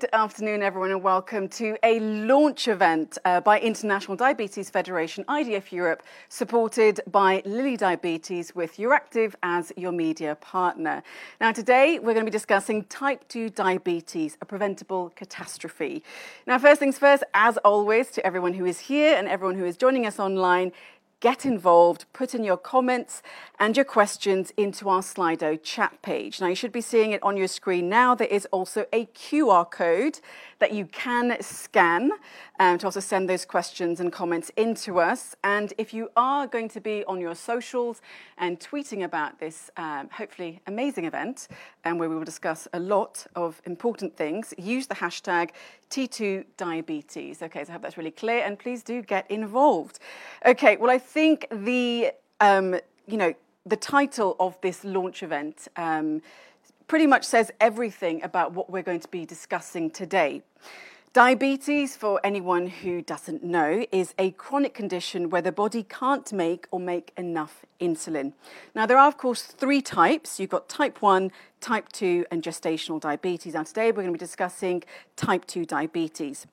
Good afternoon, everyone, and welcome to a launch event uh, by International Diabetes Federation, IDF Europe, supported by Lilly Diabetes with Euractiv as your media partner. Now, today we're going to be discussing type 2 diabetes, a preventable catastrophe. Now, first things first, as always, to everyone who is here and everyone who is joining us online, get involved, put in your comments and your questions into our Slido chat page. Now, you should be seeing it on your screen now. There is also a QR code that you can scan um, to also send those questions and comments into us. And if you are going to be on your socials and tweeting about this um, hopefully amazing event, and um, where we will discuss a lot of important things, use the hashtag T2Diabetes. Okay, so I hope that's really clear, and please do get involved. Okay, well, I think the um, you know the title of this launch event um, pretty much says everything about what we're going to be discussing today. Diabetes, for anyone who doesn't know, is a chronic condition where the body can't make or make enough insulin. Now, there are, of course, three types. You've got type 1, type 2, and gestational diabetes. And today we're going to be discussing type 2 diabetes.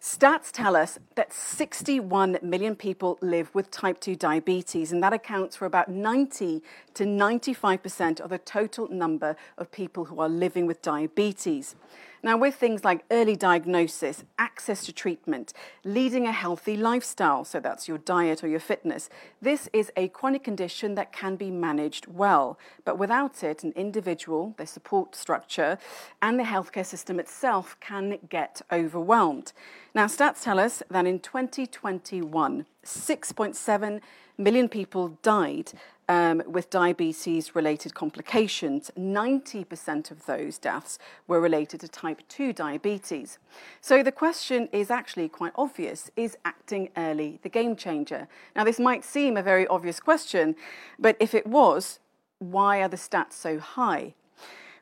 Stats tell us that 61 million people live with type 2 diabetes, and that accounts for about 90 to 95% of the total number of people who are living with diabetes. Now, with things like early diagnosis, access to treatment, leading a healthy lifestyle, so that's your diet or your fitness, this is a chronic condition that can be managed well. But without it, an individual, their support structure, and the healthcare system itself can get overwhelmed. Now, stats tell us that in 2021, 6.7 million people died um, with diabetes related complications. 90% of those deaths were related to type 2 diabetes. So the question is actually quite obvious Is acting early the game changer? Now, this might seem a very obvious question, but if it was, why are the stats so high?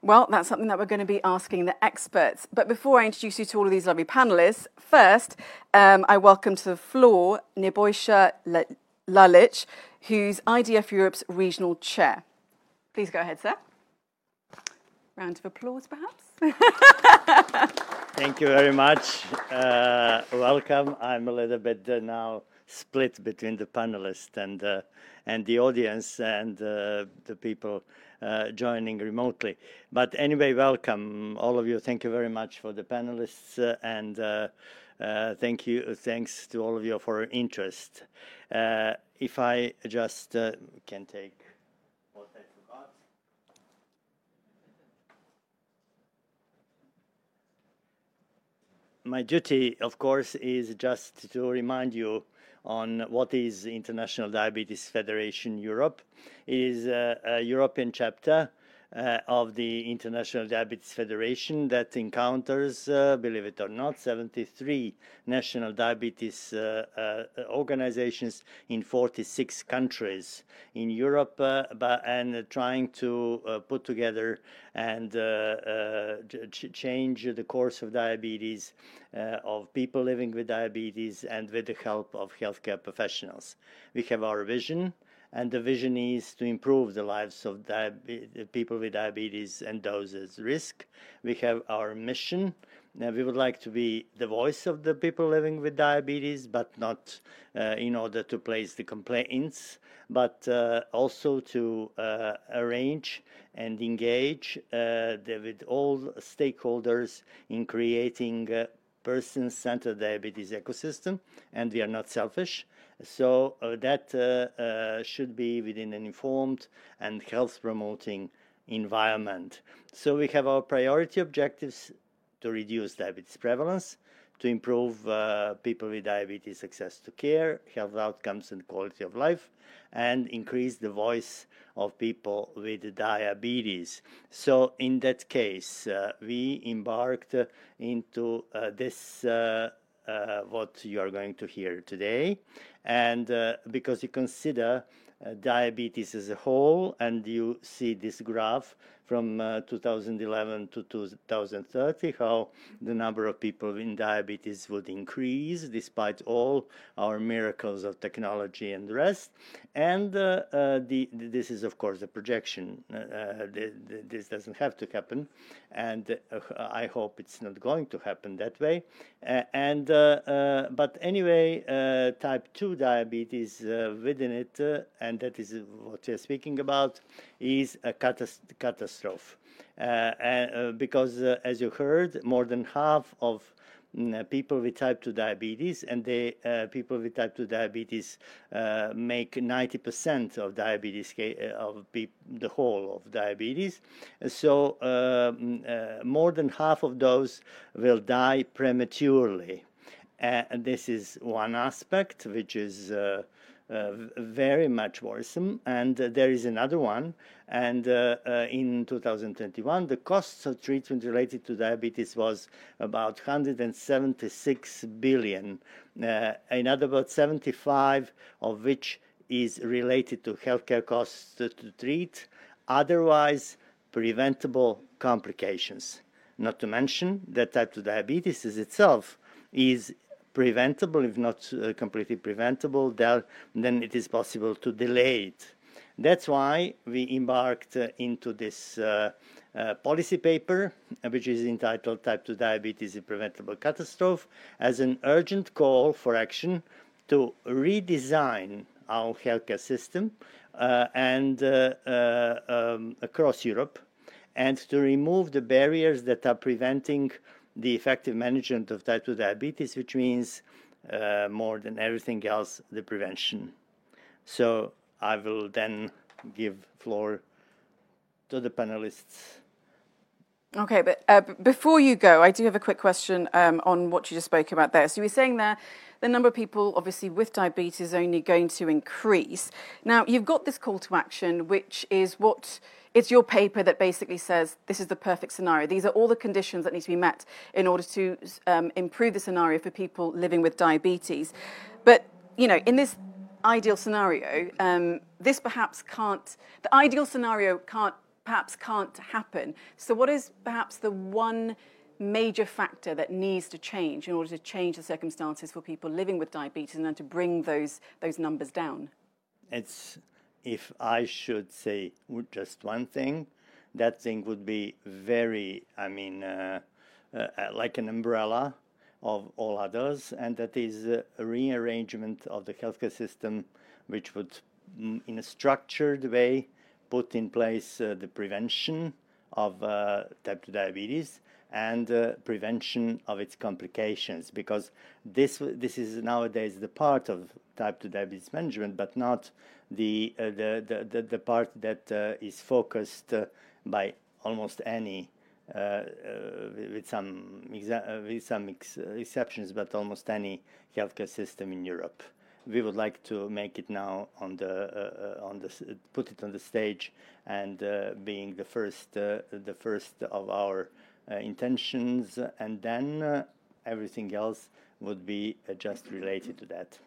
Well, that's something that we're going to be asking the experts. But before I introduce you to all of these lovely panelists, first, um, I welcome to the floor Nebojša Lalich, who's IDF Europe's regional chair. Please go ahead, sir. Round of applause, perhaps. Thank you very much. Uh, welcome. I'm a little bit uh, now split between the panelists and uh, and the audience and uh, the people uh, joining remotely. But anyway, welcome all of you. Thank you very much for the panelists uh, and. Uh, thank you. Thanks to all of you for your interest. Uh, if I just uh, can take what I forgot. My duty, of course, is just to remind you on what is International Diabetes Federation Europe. It is a, a European chapter uh, of the International Diabetes Federation that encounters, uh, believe it or not, 73 national diabetes uh, uh organizations in 46 countries in Europe uh, and trying to uh, put together and ch change the course of diabetes of people living with diabetes and with the help of healthcare professionals. We have our vision and the vision is to improve the lives of people with diabetes and those at risk. We have our mission. Now, we would like to be the voice of the people living with diabetes, but not uh, in order to place the complaints, but uh, also to uh, arrange and engage uh, the, with all stakeholders in creating a person-centered diabetes ecosystem. And we are not selfish. So uh, that uh, uh, should be within an informed and health promoting environment. So we have our priority objectives to reduce diabetes prevalence, to improve uh, people with diabetes access to care, health outcomes, and quality of life, and increase the voice of people with diabetes. So, in that case, uh, we embarked into uh, this. Uh, what you are going to hear today and uh, because you consider uh, diabetes as a whole, and you see this graph from uh, 2011 to 2030, how the number of people in diabetes would increase despite all our miracles of technology and the rest. And uh, uh, the, this is, of course, a projection. Uh, uh, the, the, this doesn't have to happen, and uh, I hope it's not going to happen that way. and but anyway, type 2 diabetes within it, and that is what we're speaking about, is a catastrophe. Uh, uh, because, uh, as you heard, more than half of mm, people with type 2 diabetes, and the uh, people with type 2 diabetes uh, make 90% of diabetes of the whole of diabetes. So mm, more than half of those will die prematurely. And this is one aspect, which is uh, very much worrisome. And uh, there is another one. And uh, in 2021, the costs of treatment related to diabetes was about 176 billion. in other words, 75 of which is related to healthcare costs to, to treat otherwise preventable complications. Not to mention that type 2 diabetes is itself is preventable, if not uh, completely preventable, then it is possible to delay it. That's why we embarked uh, into this uh, uh, policy paper, uh, which is entitled Type 2 Diabetes, a Preventable Catastrophe, as an urgent call for action to redesign our healthcare system uh, and um, across Europe and to remove the barriers that are preventing the effective management of type 2 diabetes, which means uh, more than everything else, the prevention. So I will then give floor to the panelists. Okay, but uh, before you go, I do have a quick question um, on what you just spoke about there. So you were saying there the number of people, obviously, with diabetes is only going to increase. Now, you've got this call to action, which is what it's your paper that basically says this is the perfect scenario. These are all the conditions that need to be met in order to um, improve the scenario for people living with diabetes. But, you know, in this ideal scenario, um, this perhaps can't, the ideal scenario can't, perhaps can't happen. So, what is perhaps the one major factor that needs to change in order to change the circumstances for people living with diabetes and to bring those, those numbers down? It's if I should say just one thing, that thing would be very, I mean, uh, uh, like an umbrella of all others, and that is a rearrangement of the healthcare system, which would, mm, in a structured way, put in place uh, the prevention of uh, type 2 diabetes and uh, prevention of its complications because this this is nowadays the part of type 2 diabetes management but not the uh, the, the, the part that uh, is focused uh, by almost any uh, uh, with some with some ex exceptions but almost any healthcare system in Europe. We would like to make it now on the uh, on the put it on the stage and uh, being the first uh, the first of our intentions, and then uh, everything else would be uh, just related to that.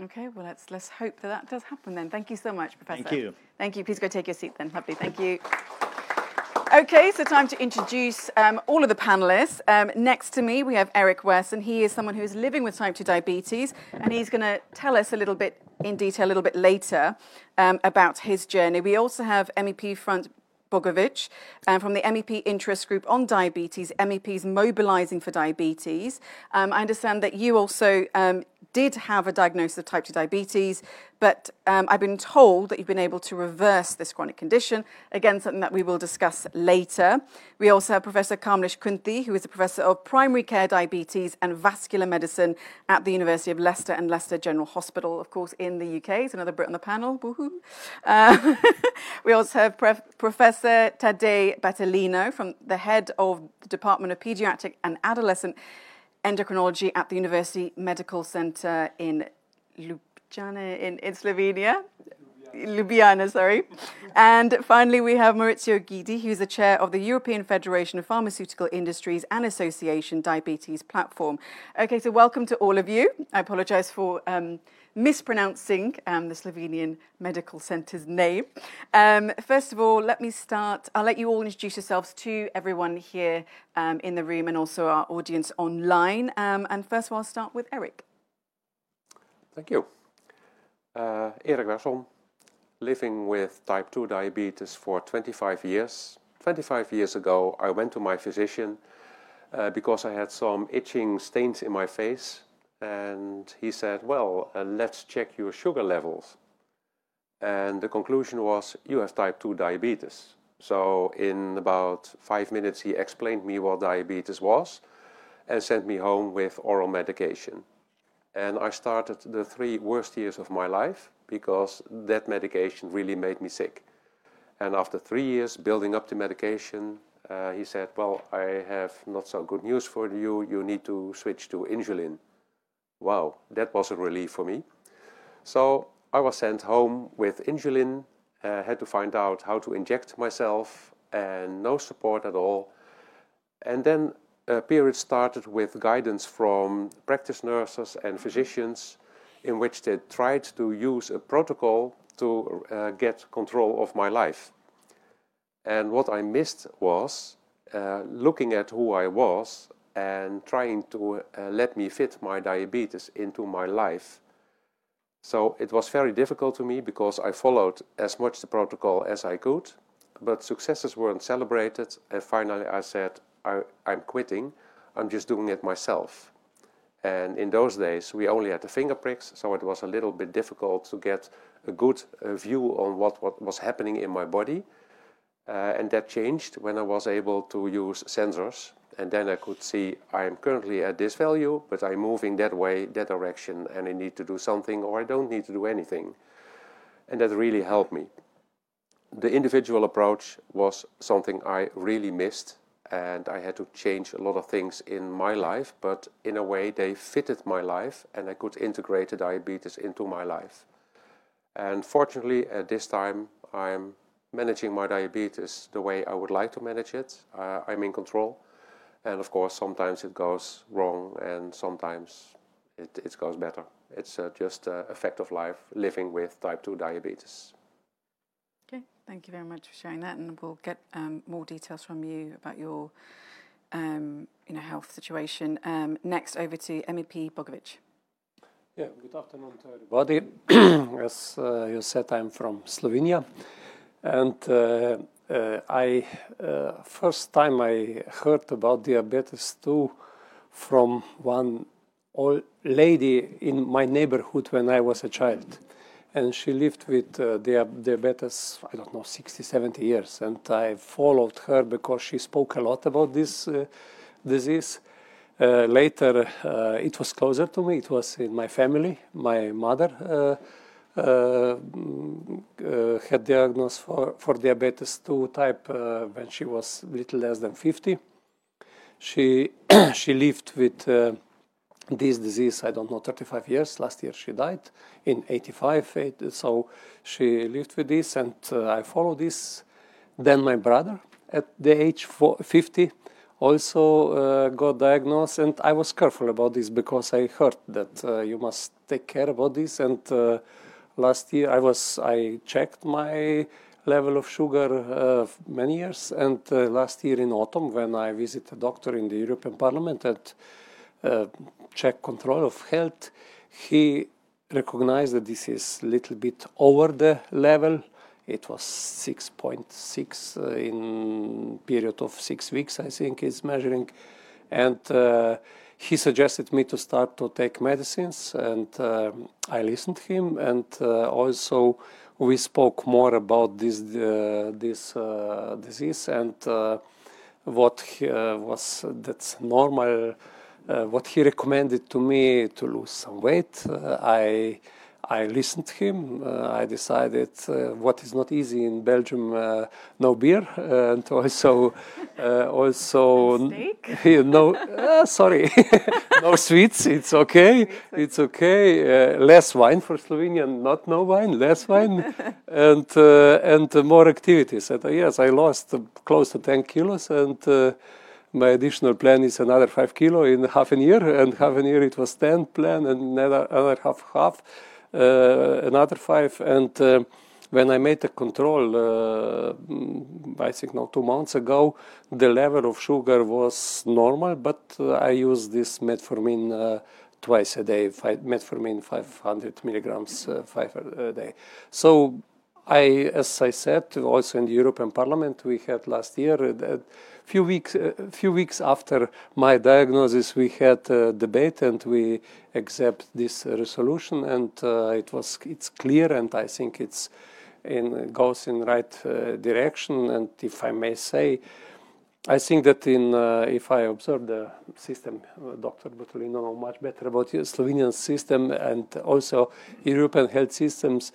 Okay, well, let's let's hope that that does happen then. Thank you so much, Professor. Thank you. Thank you. Please go take your seat then. Lovely. Thank you. Okay, so time to introduce um, all of the panelists. Um, next to me, we have Eric Wesson. He is someone who is living with type 2 diabetes, and he's going to tell us a little bit in detail a little bit later um, about his journey. We also have MEP Franc Bogovic um, from the MEP Interest Group on Diabetes, MEPs Mobilising for Diabetes. Um, I understand that you also um, did have a diagnosis of type 2 diabetes, but um, I've been told that you've been able to reverse this chronic condition. Again, something that we will discuss later. We also have Professor Kamlesh Khunti, who is a professor of primary care diabetes and vascular medicine at the University of Leicester and Leicester General Hospital, of course, in the UK. It's another Brit on the panel. Woohoo. Uh, we also have Pre- Professor Tadej Battelino, from the head of the Department of Pediatric and Adolescent endocrinology at the University Medical Center in Ljubljana in, in Slovenia. Ljubljana, sorry. And finally, we have Maurizio Guidi, who's the chair of the European Federation of Pharmaceutical Industries and Association Diabetes Platform. Okay, so welcome to all of you. I apologize for um, mispronouncing um, the Slovenian Medical Centre's name. Um, first of all, let me start. I'll let you all introduce yourselves to everyone here um, in the room and also our audience online. Um, and first of all, I'll start with Eric. Thank you. Uh, Erik Wersom, living with type 2 diabetes for 25 years. 25 years ago, I went to my physician uh, because I had some itching stains in my face. And he said, Well, uh, let's check your sugar levels. And the conclusion was, You have type 2 diabetes. So, in about five minutes, he explained me what diabetes was and sent me home with oral medication. And I started the three worst years of my life because that medication really made me sick. And after three years building up the medication, uh, he said, Well, I have not so good news for you. You need to switch to insulin. Wow, that was a relief for me. So I was sent home with insulin, uh, had to find out how to inject myself, and no support at all. And then a period started with guidance from practice nurses and physicians in which they tried to use a protocol to uh, get control of my life. And what I missed was uh, looking at who I was and trying to uh, let me fit my diabetes into my life. So it was very difficult to me because I followed as much the protocol as I could, but successes weren't celebrated. And finally, I said, I, I'm quitting. I'm just doing it myself. And in those days, we only had the finger pricks, so it was a little bit difficult to get a good uh, view on what, what was happening in my body. Uh, and that changed when I was able to use sensors. And then I could see I'm currently at this value, but I'm moving that way, that direction, and I need to do something or I don't need to do anything. And that really helped me. The individual approach was something I really missed, and I had to change a lot of things in my life, but in a way they fitted my life, and I could integrate the diabetes into my life. And fortunately, at this time, I'm managing my diabetes the way I would like to manage it. Uh, I'm in control. And of course, sometimes it goes wrong and sometimes it, it goes better. It's uh, just a fact of life living with type 2 diabetes. Okay, thank you very much for sharing that. And we'll get um, more details from you about your um, you know, health situation. Um, next, over to MEP Bogovic. Yeah, good afternoon to everybody. As uh, you said, I'm from Slovenia. And uh, uh, I uh, first time I heard about diabetes 2 from one old lady in my neighborhood when I was a child. And she lived with uh, diabetes, I don't know, 60, 70 years. And I followed her because she spoke a lot about this uh, disease. Uh, later, it was closer to me. It was in my family. My mother uh, uh, had diagnosed for, for diabetes 2 type uh, when she was little less than 50. She, she lived with this disease, I don't know, 35 years. Last year she died in 85. So she lived with this, and uh, I followed this. Then my brother, at the age 50, also uh, got diagnosed, and I was careful about this because I heard that uh, you must take care about this and last year I was I checked my level of sugar uh, many years, and uh, last year in autumn when I visited a doctor in the European Parliament and uh, control of health, he recognized that this is a little bit over the level. It was 6.6 uh, in period of six weeks, I think, is measuring, and uh, he suggested me to start to take medicines, and uh, I listened to him. And uh, also, we spoke more about this uh, this disease and what he, was that's normal. what he recommended to me to lose some weight. I I listened to him. Uh, I decided uh, what is not easy in Belgium: uh, no beer, and also, uh, also, no, uh, sorry, no sweets. It's okay. It's okay. Uh, less wine for Slovenian, not no wine, less wine, and and more activities. And yes, I lost close to ten kilos, and my additional plan is another five kilo in half a year, and half a year it was ten plan, and another half half. Another five. And when I made the control, uh, I think now two months ago, the level of sugar was normal, but uh, I used this metformin uh, twice a day, five, metformin 500 milligrams uh, five a day. So I, as I said, also in the European Parliament, we had last year, few weeks, a few weeks after my diagnosis, we had a debate and we accept this resolution, and uh, it was it's clear, and I think it's in goes in right uh, direction. And if I may say, I think that in uh, if I observe the system, uh, Dr. Battelino know much better about the Slovenian system and also European health systems.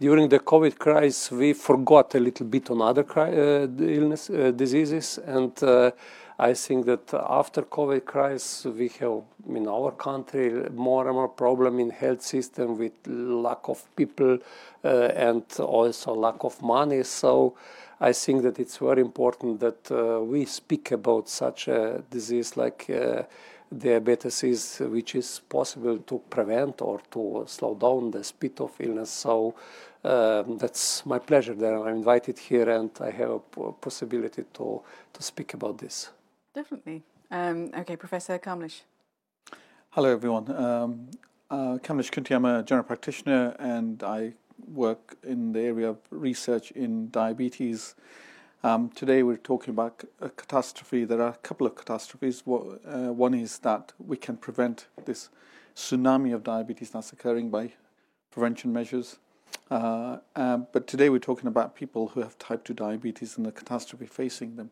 During the COVID crisis, we forgot a little bit on other uh, illness uh, diseases, and uh, I think that after COVID crisis, we have in our country more and more problem in health system with lack of people uh, and also lack of money. So I think that it's very important that uh, we speak about such a disease like uh, diabetes, is, which is possible to prevent or to slow down the speed of illness. So um, that's my pleasure that I'm invited here and I have a possibility to, to speak about this. Definitely. Um, okay, Professor Kamlesh. Hello, everyone. Um, uh, Kamlesh Khunti, I'm a general practitioner and I work in the area of research in diabetes. Um, today we're talking about a catastrophe. There are a couple of catastrophes. Uh, one is that we can prevent this tsunami of diabetes that's occurring by prevention measures. Uh, um, but today we're talking about people who have type 2 diabetes and the catastrophe facing them.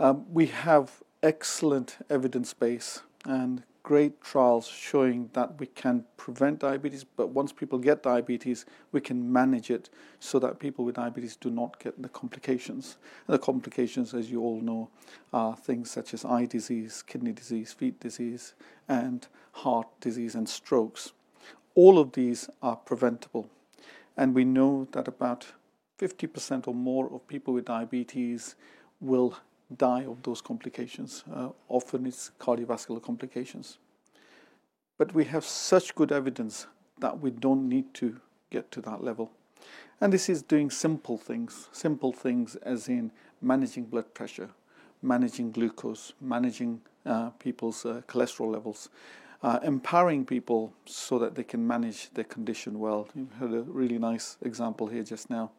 Um, we have excellent evidence base and great trials showing that we can prevent diabetes, but once people get diabetes, we can manage it so that people with diabetes do not get the complications. And the complications, as you all know, are things such as eye disease, kidney disease, feet disease, and heart disease and strokes. All of these are preventable. And we know that about 50% or more of people with diabetes will die of those complications. Uh, often it's cardiovascular complications. But we have such good evidence that we don't need to get to that level. And this is doing simple things, simple things as in managing blood pressure, managing glucose, managing uh, people's uh, cholesterol levels, uh, empowering people so that they can manage their condition well. You had a really nice example here just now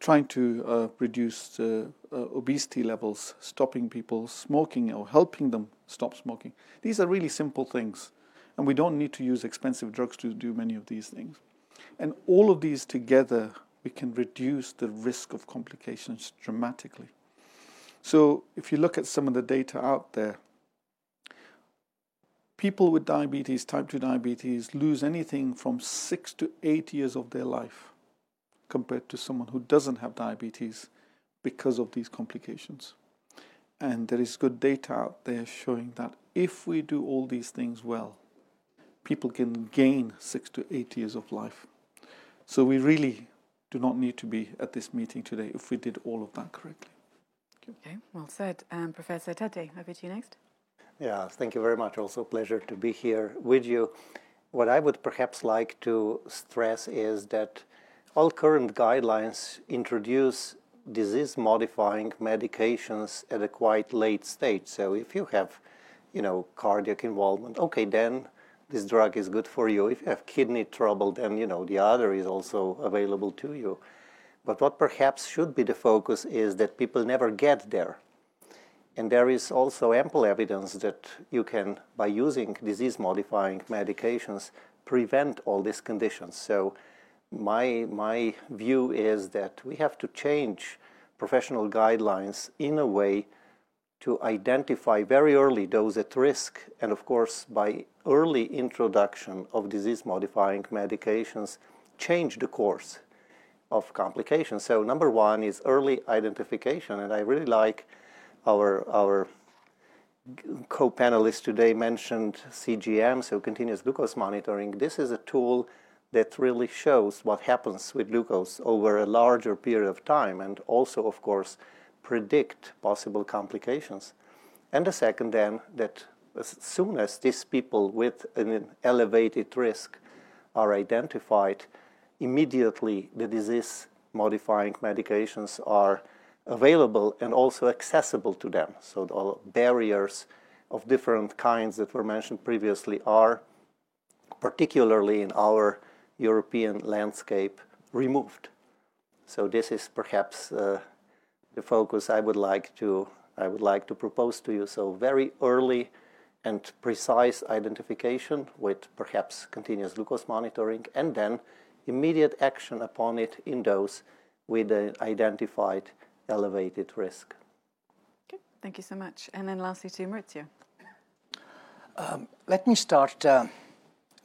trying to uh, reduce uh, obesity levels, stopping people smoking or helping them stop smoking. These are really simple things, and we don't need to use expensive drugs to do many of these things. And all of these together, we can reduce the risk of complications dramatically. So, if you look at some of the data out there, people with diabetes, type 2 diabetes, lose anything from six to eight years of their life compared to someone who doesn't have diabetes because of these complications. And there is good data out there showing that if we do all these things well, people can gain six to eight years of life. So we really do not need to be at this meeting today if we did all of that correctly. Okay, well said. Um, Professor Tete, over to you next. Yeah, thank you very much. Also, pleasure to be here with you. What I would perhaps like to stress is that all current guidelines introduce disease modifying medications at a quite late stage. So if you have, you know, cardiac involvement, okay, then this drug is good for you. If you have kidney trouble, then, you know, the other is also available to you. But what perhaps should be the focus is that people never get there. And there is also ample evidence that you can, by using disease modifying medications, prevent all these conditions. So my, my view is that we have to change professional guidelines in a way to identify very early those at risk and of course by early introduction of disease modifying medications change the course of complications. So number one is early identification and i really like our our co-panelists today mentioned cgm so continuous glucose monitoring. This is a tool that really shows what happens with glucose over a larger period of time and also, of course, predict possible complications. And the second, then, that as soon as these people with an elevated risk are identified, immediately the disease modifying medications are available and also accessible to them. So the barriers of different kinds that were mentioned previously are, particularly in our European landscape, removed. So this is perhaps uh, the focus I would like to I would like to propose to you. So very early and precise identification with perhaps continuous glucose monitoring, and then immediate action upon it in those with an identified elevated risk. Okay, thank you so much. And then lastly to Maurizio. Um, let me start uh,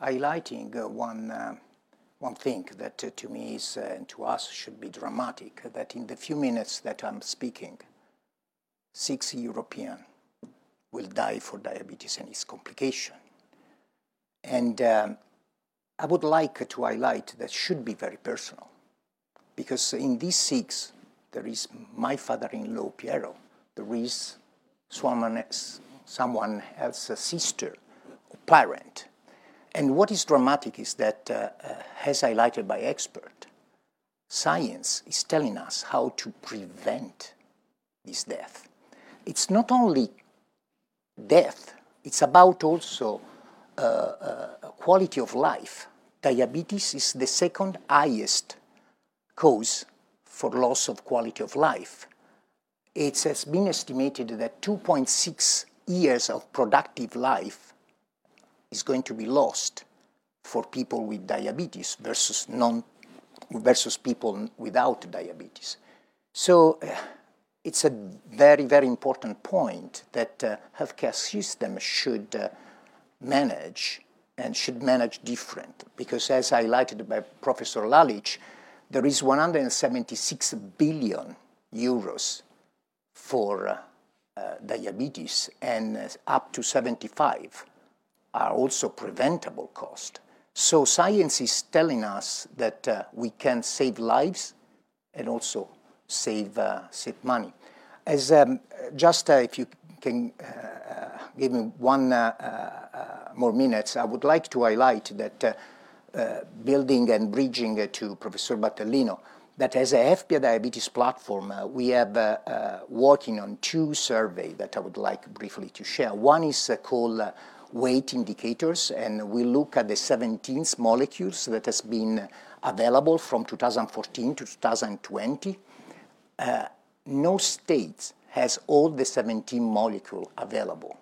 highlighting uh, one, uh, one thing that uh, to me is, uh, and to us should be dramatic, that in the few minutes that I'm speaking, six European will die for diabetes and its complication. And um, I would like to highlight that should be very personal, because in these six, there is my father-in-law Piero, there is someone, someone else's sister or parent. And what is dramatic is that, uh, uh, as highlighted by expert, science is telling us how to prevent this death. It's not only death, it's about also uh, uh quality of life. Diabetes is the second highest cause for loss of quality of life. It has been estimated that 2.6 years of productive life is going to be lost for people with diabetes versus non versus people without diabetes. So uh, it's a very very important point that uh, healthcare system should uh, manage and should manage different because as highlighted by Professor Lalich, there is 176 billion euros for uh, uh, diabetes, and uh, up to 75 are also preventable cost. So science is telling us that uh, we can save lives and also save, uh, save money. As um, just uh, if you can give me one more minutes, I would like to highlight that uh, building and bridging uh, to Professor Battelino, that as EFPIA diabetes platform, uh, we have uh, uh, working on two surveys that I would like briefly to share. One is uh, called W.A.I.T. indicators, and we look at the 17 molecules that has been available from 2014 to 2020. no state has all the 17 molecule available,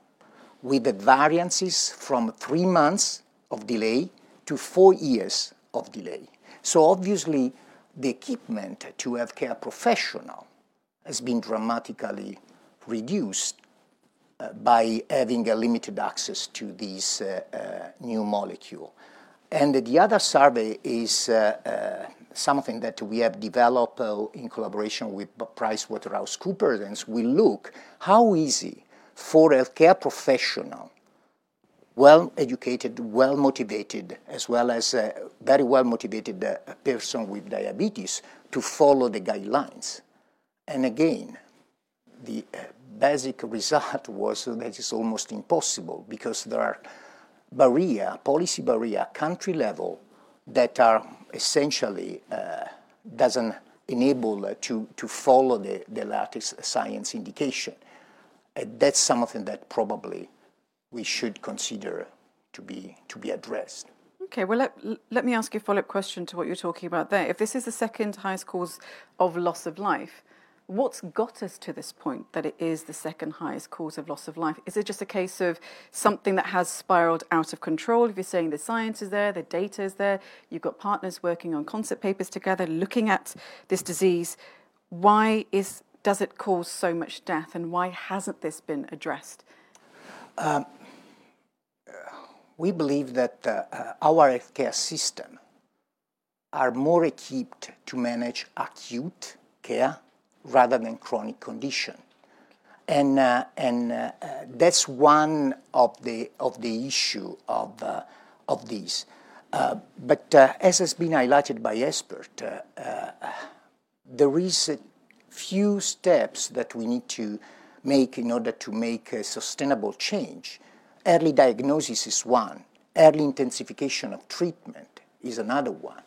with the variances from three months of delay to four years of delay. So obviously, the equipment to healthcare professional has been dramatically reduced uh, by having a limited access to this uh, uh, new molecule. And the other survey is uh, something that we have developed in collaboration with PricewaterhouseCoopers, and we look how easy for a care professional well educated, well motivated, as well as a very well motivated uh, person with diabetes to follow the guidelines. And again, the basic result was that it's almost impossible because there are barrier, policy barrier, country level that are essentially uh, doesn't enable uh, to, to follow the, the latest science indication. that's something that probably we should consider to be, to be addressed. Okay, well, let, let me ask you a follow up question to what you're talking about there. If this is the second highest cause of loss of life, what's got us to this point that it is the second highest cause of loss of life? Is it just a case of something that has spiraled out of control? If you're saying the science is there, the data is there, you've got partners working on concept papers together looking at this disease, why is, does it cause so much death and why hasn't this been addressed? Um, we believe that uh, uh, our healthcare system are more equipped to manage acute care rather than chronic condition. And, uh, and uh, uh that's one of the, of the issue of, uh, of these. but as has been highlighted by expert, there is a few steps that we need to make in order to make a sustainable change. Early diagnosis is one, early intensification of treatment is another one.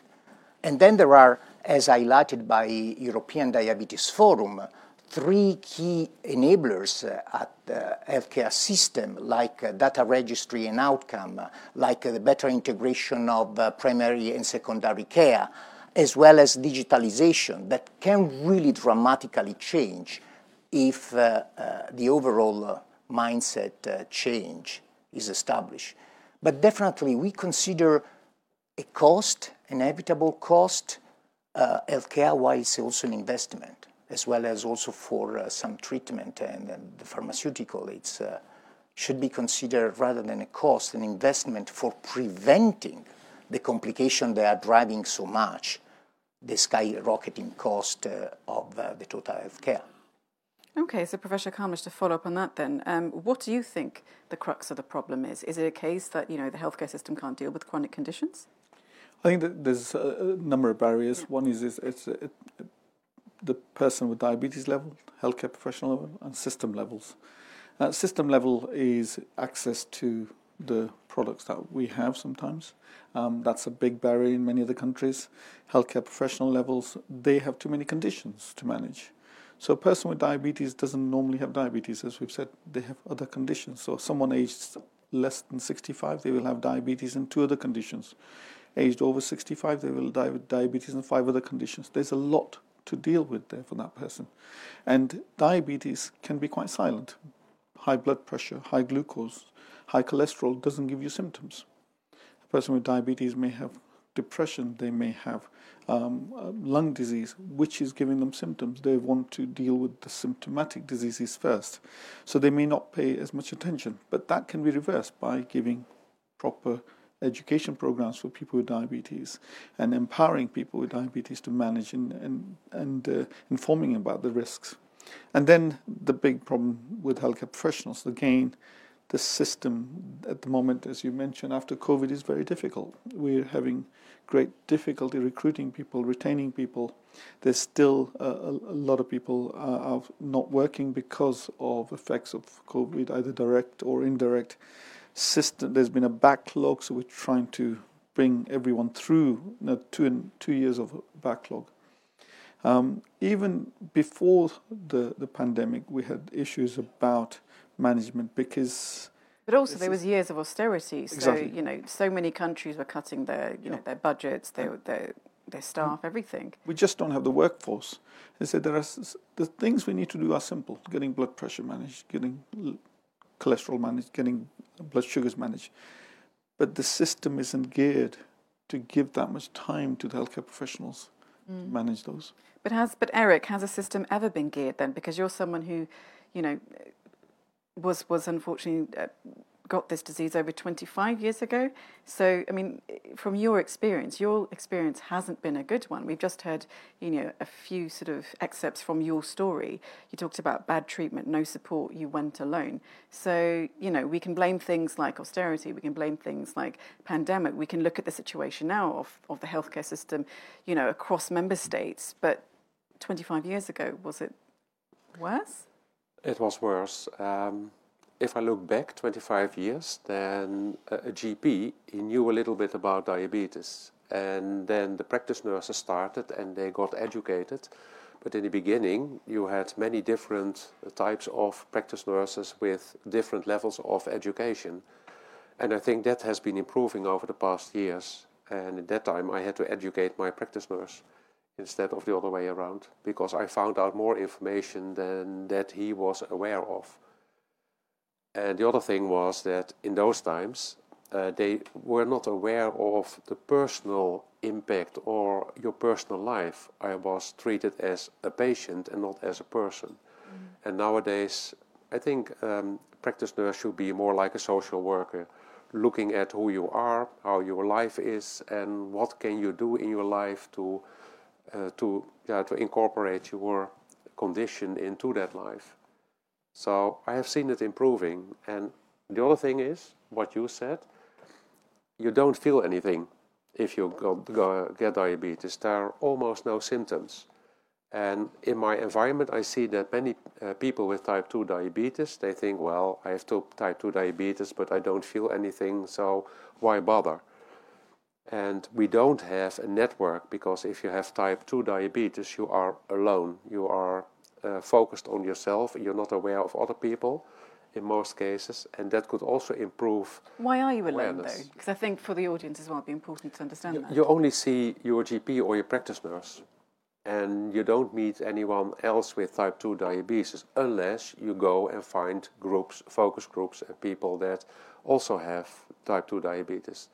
And then there are, as highlighted by European Diabetes Forum, three key enablers uh, at the healthcare system, like uh, data registry and outcome, uh, like the better integration of primary and secondary care, as well as digitalization, that can really dramatically change if the overall mindset change is established. But definitely, we consider a cost, an inevitable cost, uh, healthcare, while it's also an investment as well as also for uh, some treatment and, and, the pharmaceutical. It's uh, should be considered rather than a cost, an investment for preventing the complication that are driving so much the skyrocketing cost uh, of uh, the total healthcare. Okay, so Professor Kamlesh, to follow up on that then, um, what do you think the crux of the problem is? Is it a case that you know the healthcare system can't deal with chronic conditions? I think that there's a number of barriers. One is, is it's, it, the person with diabetes level, healthcare professional level, and system levels. System level is access to the products that we have sometimes. Um, that's a big barrier in many other countries. Healthcare professional levels, they have too many conditions to manage. So a person with diabetes doesn't normally have diabetes, as we've said, they have other conditions. So someone aged less than 65, they will have diabetes and two other conditions. Aged over 65, they will die with diabetes and five other conditions. There's a lot to deal with there for that person. And diabetes can be quite silent. High blood pressure, high glucose, high cholesterol doesn't give you symptoms. A person with diabetes may have depression, they may have um, lung disease, which is giving them symptoms. They want to deal with the symptomatic diseases first. So they may not pay as much attention. But that can be reversed by giving proper education programs for people with diabetes and empowering people with diabetes to manage and, and, and uh, informing about the risks. And then the big problem with healthcare professionals, again, the system at the moment, as you mentioned, after COVID is very difficult. We're having great difficulty recruiting people, retaining people. There's still a, a lot of people uh, are not working because of effects of COVID, either direct or indirect system. There's been a backlog, so we're trying to bring everyone through you know, two two years of backlog. Um, even before the the pandemic, we had issues about management because. But also, there was years of austerity. So exactly. you know, so many countries were cutting their you yeah. know their budgets, their their their staff, everything. We just don't have the workforce. They said there are the things we need to do are simple: getting blood pressure managed, getting cholesterol managed, getting blood sugars managed. But the system isn't geared to give that much time to the healthcare professionals mm. to manage those. But has but Eric, has a system ever been geared then? Because you're someone who, you know, was was unfortunately uh, got this disease over 25 years ago. So, I mean, from your experience, your experience hasn't been a good one. We've just heard, you know, a few sort of excerpts from your story. You talked about bad treatment, no support, you went alone. So, you know, we can blame things like austerity, we can blame things like pandemic, we can look at the situation now of, of the healthcare system, you know, across member states. But 25 years ago, was it worse? It was worse. Um if I look back 25 years, then a, GP he knew a little bit about diabetes, and then the practice nurses started and they got educated. But in the beginning, you had many different uh, types of practice nurses with different levels of education. And I think that has been improving over the past years. And at that time, I had to educate my practice nurse instead of the other way around because I found out more information than that he was aware of. And the other thing was that in those times, uh, they were not aware of the personal impact or your personal life. I was treated as a patient and not as a person. Mm-hmm. And nowadays, I think um, practice nurse should be more like a social worker, looking at who you are, how your life is, and what can you do in your life to uh, to yeah to incorporate your condition into that life. So I have seen it improving. And the other thing is, what you said, you don't feel anything if you go, go, get diabetes. There are almost no symptoms. And in my environment, I see that many uh, people with type 2 diabetes, they think, well, I have type 2 diabetes, but I don't feel anything, so why bother? And we don't have a network because if you have type 2 diabetes, you are alone. You are uh, focused on yourself, you're not aware of other people in most cases, and that could also improve. Why are you alone though? Because I think for the audience as well, it'd be important to understand you, that. You only see your GP or your practice nurse, and you don't meet anyone else with type 2 diabetes unless you go and find groups, focus groups, and people that also have type 2 diabetes.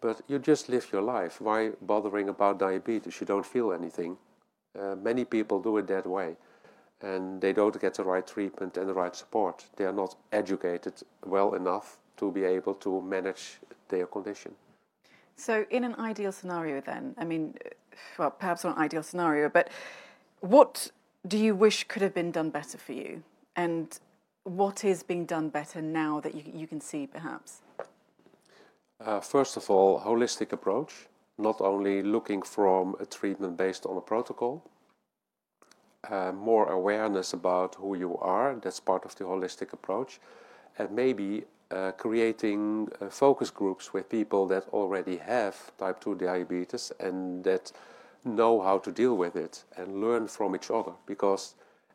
But you just live your life. Why bothering about diabetes? You don't feel anything. Uh, many people do it that way and they don't get the right treatment and the right support. They are not educated well enough to be able to manage their condition. So, in an ideal scenario, then, I mean, well, perhaps not an ideal scenario, but what do you wish could have been done better for you? And what is being done better now that you, you can see, perhaps? Uh, first of all, holistic approach, not only looking from a treatment based on a protocol, uh, more awareness about who you are. That's part of the holistic approach. And maybe uh, creating uh, focus groups with people that already have type 2 diabetes and that know how to deal with it and learn from each other because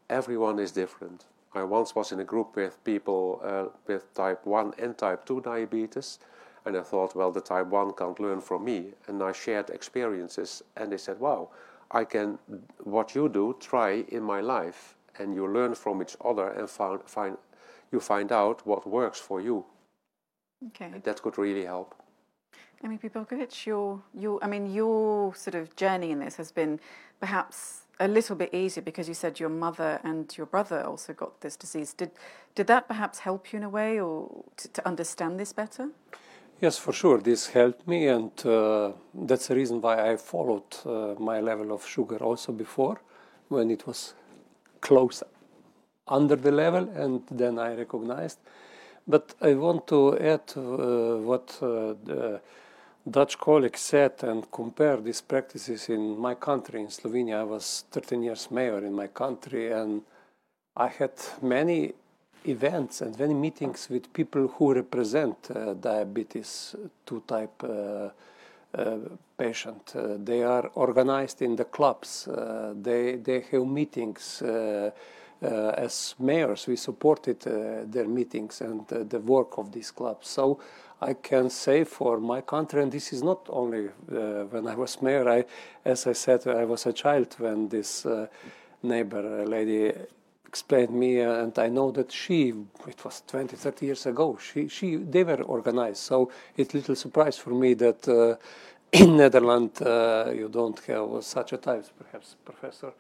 everyone is different. I once was in a group with people uh, with type 1 and type 2 diabetes, and I thought, well, the type 1 can't learn from me. And I shared experiences, and they said, wow, I can, what you do, try in my life, and you learn from each other and find, find you find out what works for you. Okay. And that could really help. I mean, Bogovic, your, your, I mean, your sort of journey in this has been perhaps a little bit easier because you said your mother and your brother also got this disease. Did, did that perhaps help you in a way or to, to understand this better? Yes, for sure. This helped me, and uh, that's the reason why I followed uh, my level of sugar also before, when it was close under the level, and then I recognized. But I want to add uh, what uh, the Dutch colleague said and compare these practices in my country, in Slovenia. I was 13 years mayor in my country, and I had many events and many meetings with people who represent uh, diabetes 2 type uh, uh, patient. Uh, they are organized in the clubs. Uh, they they have meetings. Uh, as mayors, we supported their meetings and the work of these clubs. So I can say for my country, and this is not only when I was mayor. I, as I said, I was a child when this neighbor lady explained me, uh, and I know that she, it was 20, 30 years ago, she, she, they were organized. So it's little surprise for me that uh, in Netherlands uh, you don't have such a type. Perhaps Professor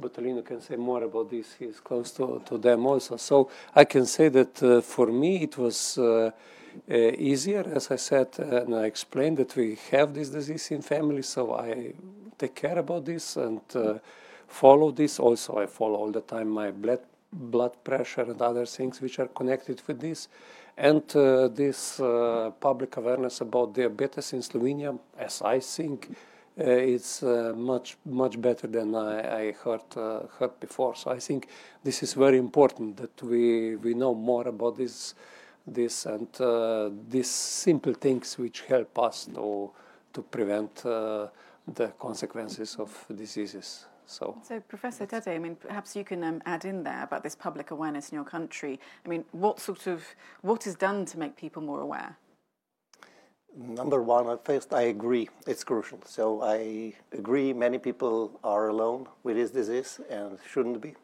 Battelino can say more about this. He's close to, to them also. So I can say that uh, for me it was uh, uh, easier, as I said, and I explained that we have this disease in family, so I take care about this and follow this. Also, I follow all the time my blood blood pressure and other things which are connected with this. And uh, this uh, public awareness about diabetes in Slovenia, as I think, uh, it's uh, much much better than I, I heard uh, heard before. So I think this is very important that we we know more about this this and uh, these simple things which help us to to prevent the consequences of diseases. So, so Professor Dede, I mean, perhaps you can um, add in there about this public awareness in your country. I mean, what sort of what is done to make people more aware? Number one, at first, I agree it's crucial. So I agree many people are alone with this disease and shouldn't be.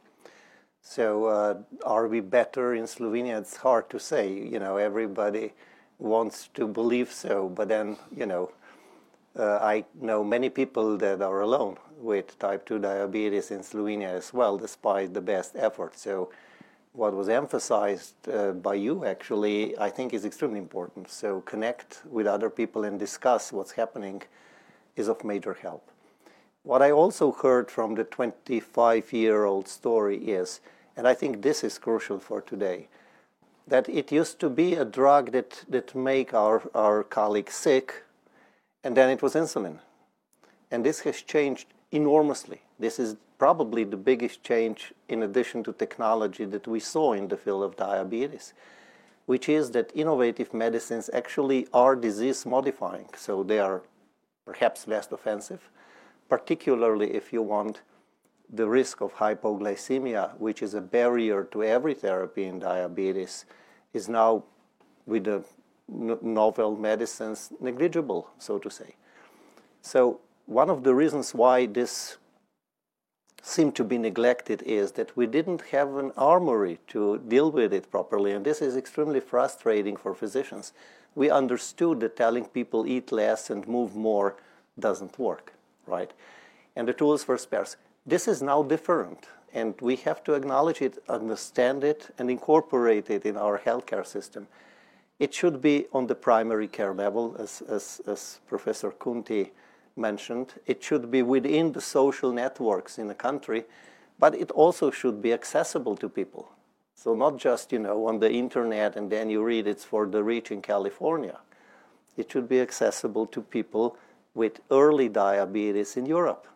So uh, are we better in Slovenia? It's hard to say. You know, everybody wants to believe so, but then you know, uh, I know many people that are alone with type 2 diabetes in Slovenia as well, despite the best effort. So, what was emphasized uh, by you actually, I think, is extremely important. So, connect with other people and discuss what's happening is of major help. What I also heard from the 25 year old story is, and I think this is crucial for today, that it used to be a drug that, that make our, our colleagues sick, and then it was insulin. And this has changed enormously. This is probably the biggest change in addition to technology that we saw in the field of diabetes, which is that innovative medicines actually are disease modifying. So they are perhaps less offensive, particularly if you want the risk of hypoglycemia, which is a barrier to every therapy in diabetes, is now with the novel medicines negligible, so to say. So one of the reasons why this seemed to be neglected is that we didn't have an armory to deal with it properly, and this is extremely frustrating for physicians. We understood that telling people eat less and move more doesn't work, right? And the tools were sparse. This is now different, and we have to acknowledge it, understand it, and incorporate it in our healthcare system. It should be on the primary care level, as, as, as Professor Khunti mentioned. It should be within the social networks in a country, but it also should be accessible to people. So not just, you know, on the internet and then you read it's for the rich in California. It should be accessible to people with early diabetes in Europe.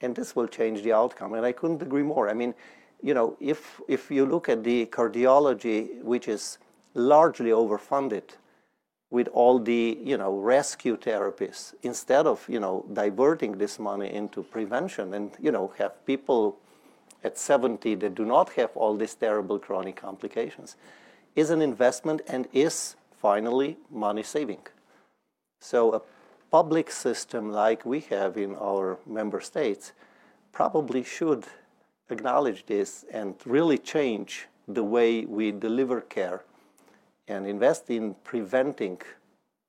And this will change the outcome. And I couldn't agree more. I mean, you know, if, if you look at the cardiology, which is largely overfunded with all the you know rescue therapies instead of you know diverting this money into prevention and you know have people at 70 that do not have all these terrible chronic complications is an investment and is finally money saving. So a public system like we have in our member states probably should acknowledge this and really change the way we deliver care and invest in preventing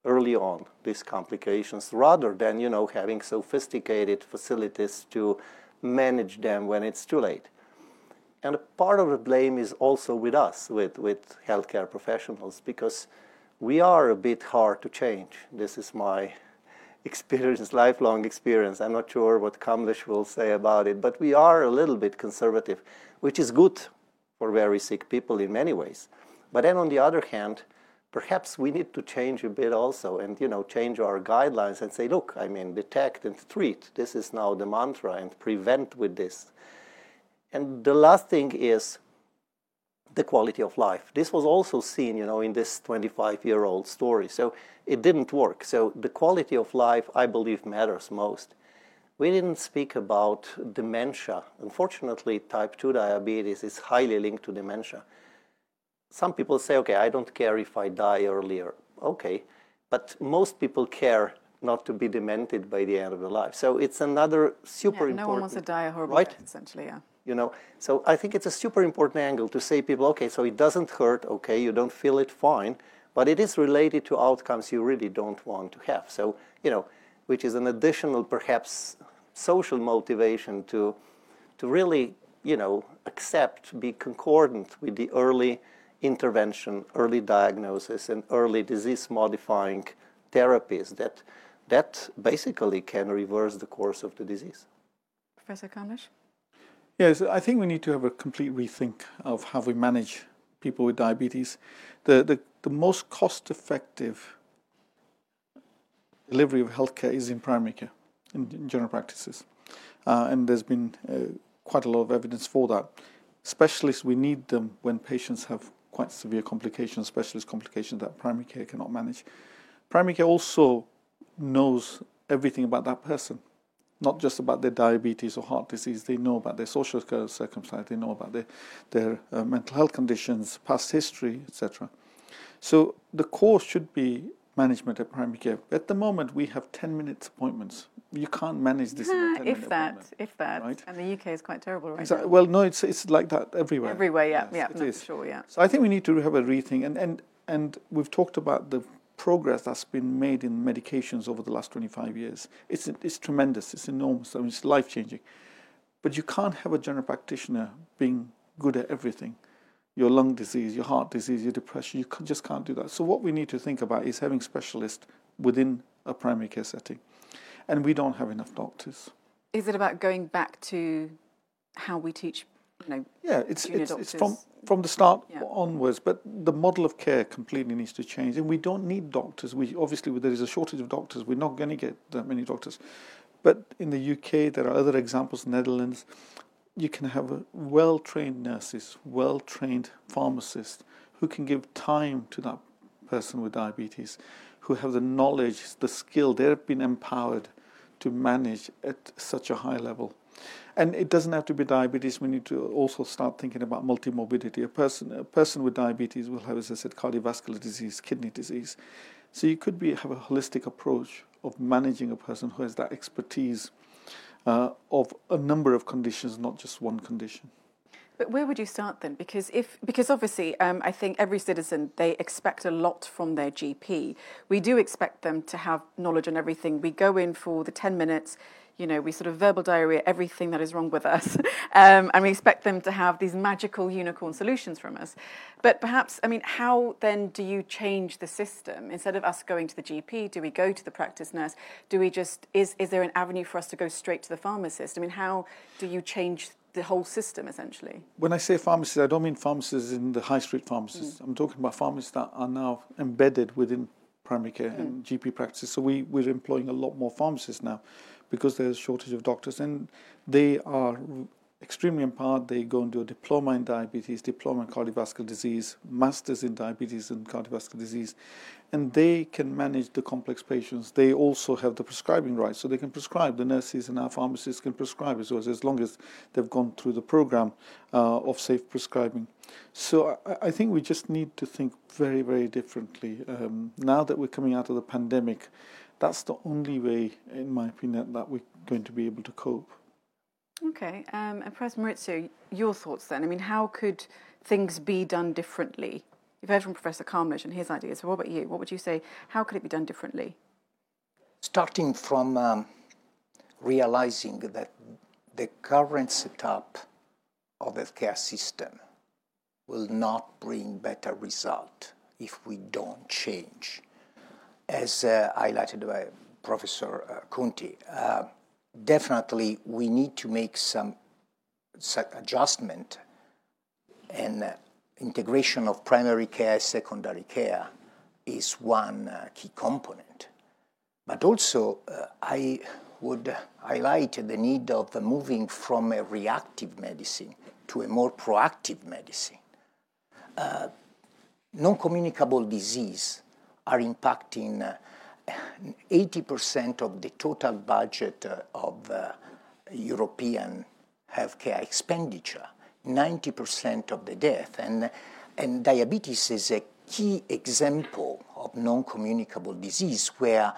early on these complications rather than you know having sophisticated facilities to manage them when it's too late. And part of the blame is also with us, with, with healthcare professionals, because we are a bit hard to change. This is my experience, lifelong experience. I'm not sure what Kamlesh will say about it, but we are a little bit conservative, which is good for very sick people in many ways. But then on the other hand, perhaps we need to change a bit also and you know change our guidelines and say look i mean detect and treat. This is now the mantra and prevent with this. And the last thing is the quality of life. This was also seen you know in this 25 year old story. So it didn't work. So the quality of life i believe matters most. We didn't speak about dementia. Unfortunately type 2 diabetes is highly linked to dementia some people say, okay, I don't care if I die earlier. Okay, but most people care not to be demented by the end of their life. So it's another super yeah, important. No one wants to die a horrible right? death, essentially, yeah. You know, so I think it's a super important angle to say people, okay, so it doesn't hurt, okay, you don't feel it, fine, but it is related to outcomes you really don't want to have. So, you know, which is an additional, perhaps, social motivation to, to really, you know, accept, be concordant with the early intervention, early diagnosis, and early disease modifying therapies that, that basically can reverse the course of the disease. Professor Kamlesh? Yes, I think we need to have a complete rethink of how we manage people with diabetes. The, the, the most cost effective delivery of healthcare is in primary care, in, in general practices. Uh, and there's been uh, quite a lot of evidence for that. Specialists, we need them when patients have quite severe complications, specialist complications that primary care cannot manage. Primary care also knows everything about that person, not just about their diabetes or heart disease. They know about their social circumstance, they know about their, their uh, mental health conditions, past history, etc. So the core should be management at primary care. At the moment, we have 10 minutes appointments. You can't manage this. Uh, if that, if that. Right? And the UK is quite terrible right exactly. now. Well, no, it's it's like that everywhere. Everywhere, yeah, yes, yeah, it no, is. sure, yeah. So I think we need to have a rethink, and and and we've talked about the progress that's been made in medications over the last 25 years. It's it's tremendous. It's enormous. I mean, it's life changing. But you can't have a general practitioner being good at everything your lung disease, your heart disease, your depression. You just can't do that. So, what we need to think about is having specialists within a primary care setting. And we don't have enough doctors. Is it about going back to how we teach? You know, yeah, it's, it's, it's from, from the start yeah. onwards, but the model of care completely needs to change. And we don't need doctors. We Obviously, there is a shortage of doctors. We're not going to get that many doctors. But in the UK, there are other examples, Netherlands, you can have well trained nurses, well trained pharmacists who can give time to that person with diabetes, who have the knowledge, the skill, they've been empowered to manage at such a high level. And it doesn't have to be diabetes. We need to also start thinking about multimorbidity. A person, a person with diabetes will have, as I said, cardiovascular disease, kidney disease. So you could be have a holistic approach of managing a person who has that expertise uh, of a number of conditions, not just one condition. But where would you start then? Because if because obviously, um, I think every citizen they expect a lot from their GP. We do expect them to have knowledge on everything. We go in for the ten minutes. You know, we sort of verbal diarrhea everything that is wrong with us, um, and we expect them to have these magical unicorn solutions from us. But perhaps, I mean, how then do you change the system? Instead of us going to the GP, do we go to the practice nurse? Do we just is is there an avenue for us to go straight to the pharmacist? I mean, how do you change the whole system essentially. When I say pharmacists, I don't mean pharmacists in the high street pharmacists. Mm. I'm talking about pharmacists that are now embedded within primary care mm. and GP practices. So we, we're employing a lot more pharmacists now because there's a shortage of doctors and they are extremely empowered. They go and do a diploma in diabetes, diploma in cardiovascular disease, masters in diabetes and cardiovascular disease, and they can manage the complex patients. They also have the prescribing rights, so they can prescribe. The nurses and our pharmacists can prescribe as well, as long as they've gone through the program uh, of safe prescribing. So I, I, think we just need to think very, very differently. Um, now that we're coming out of the pandemic, that's the only way, in my opinion, that we're going to be able to cope. Okay, um, and Professor Maurizio, your thoughts then? I mean, how could things be done differently You've heard from Professor Kamlesh and his ideas. So what about you? What would you say? How could it be done differently? Starting from um, realizing that the current setup of the care system will not bring better result if we don't change. As uh, highlighted by Professor uh, Khunti, uh, definitely we need to make some, adjustment and uh, integration of primary care, secondary care is one uh, key component. But also, uh, I would highlight the need of uh, moving from a reactive medicine to a more proactive medicine. Uh, non-communicable disease are impacting 80% uh, of the total budget uh, of European healthcare expenditure 90% of the death. And, and diabetes is a key example of non-communicable disease where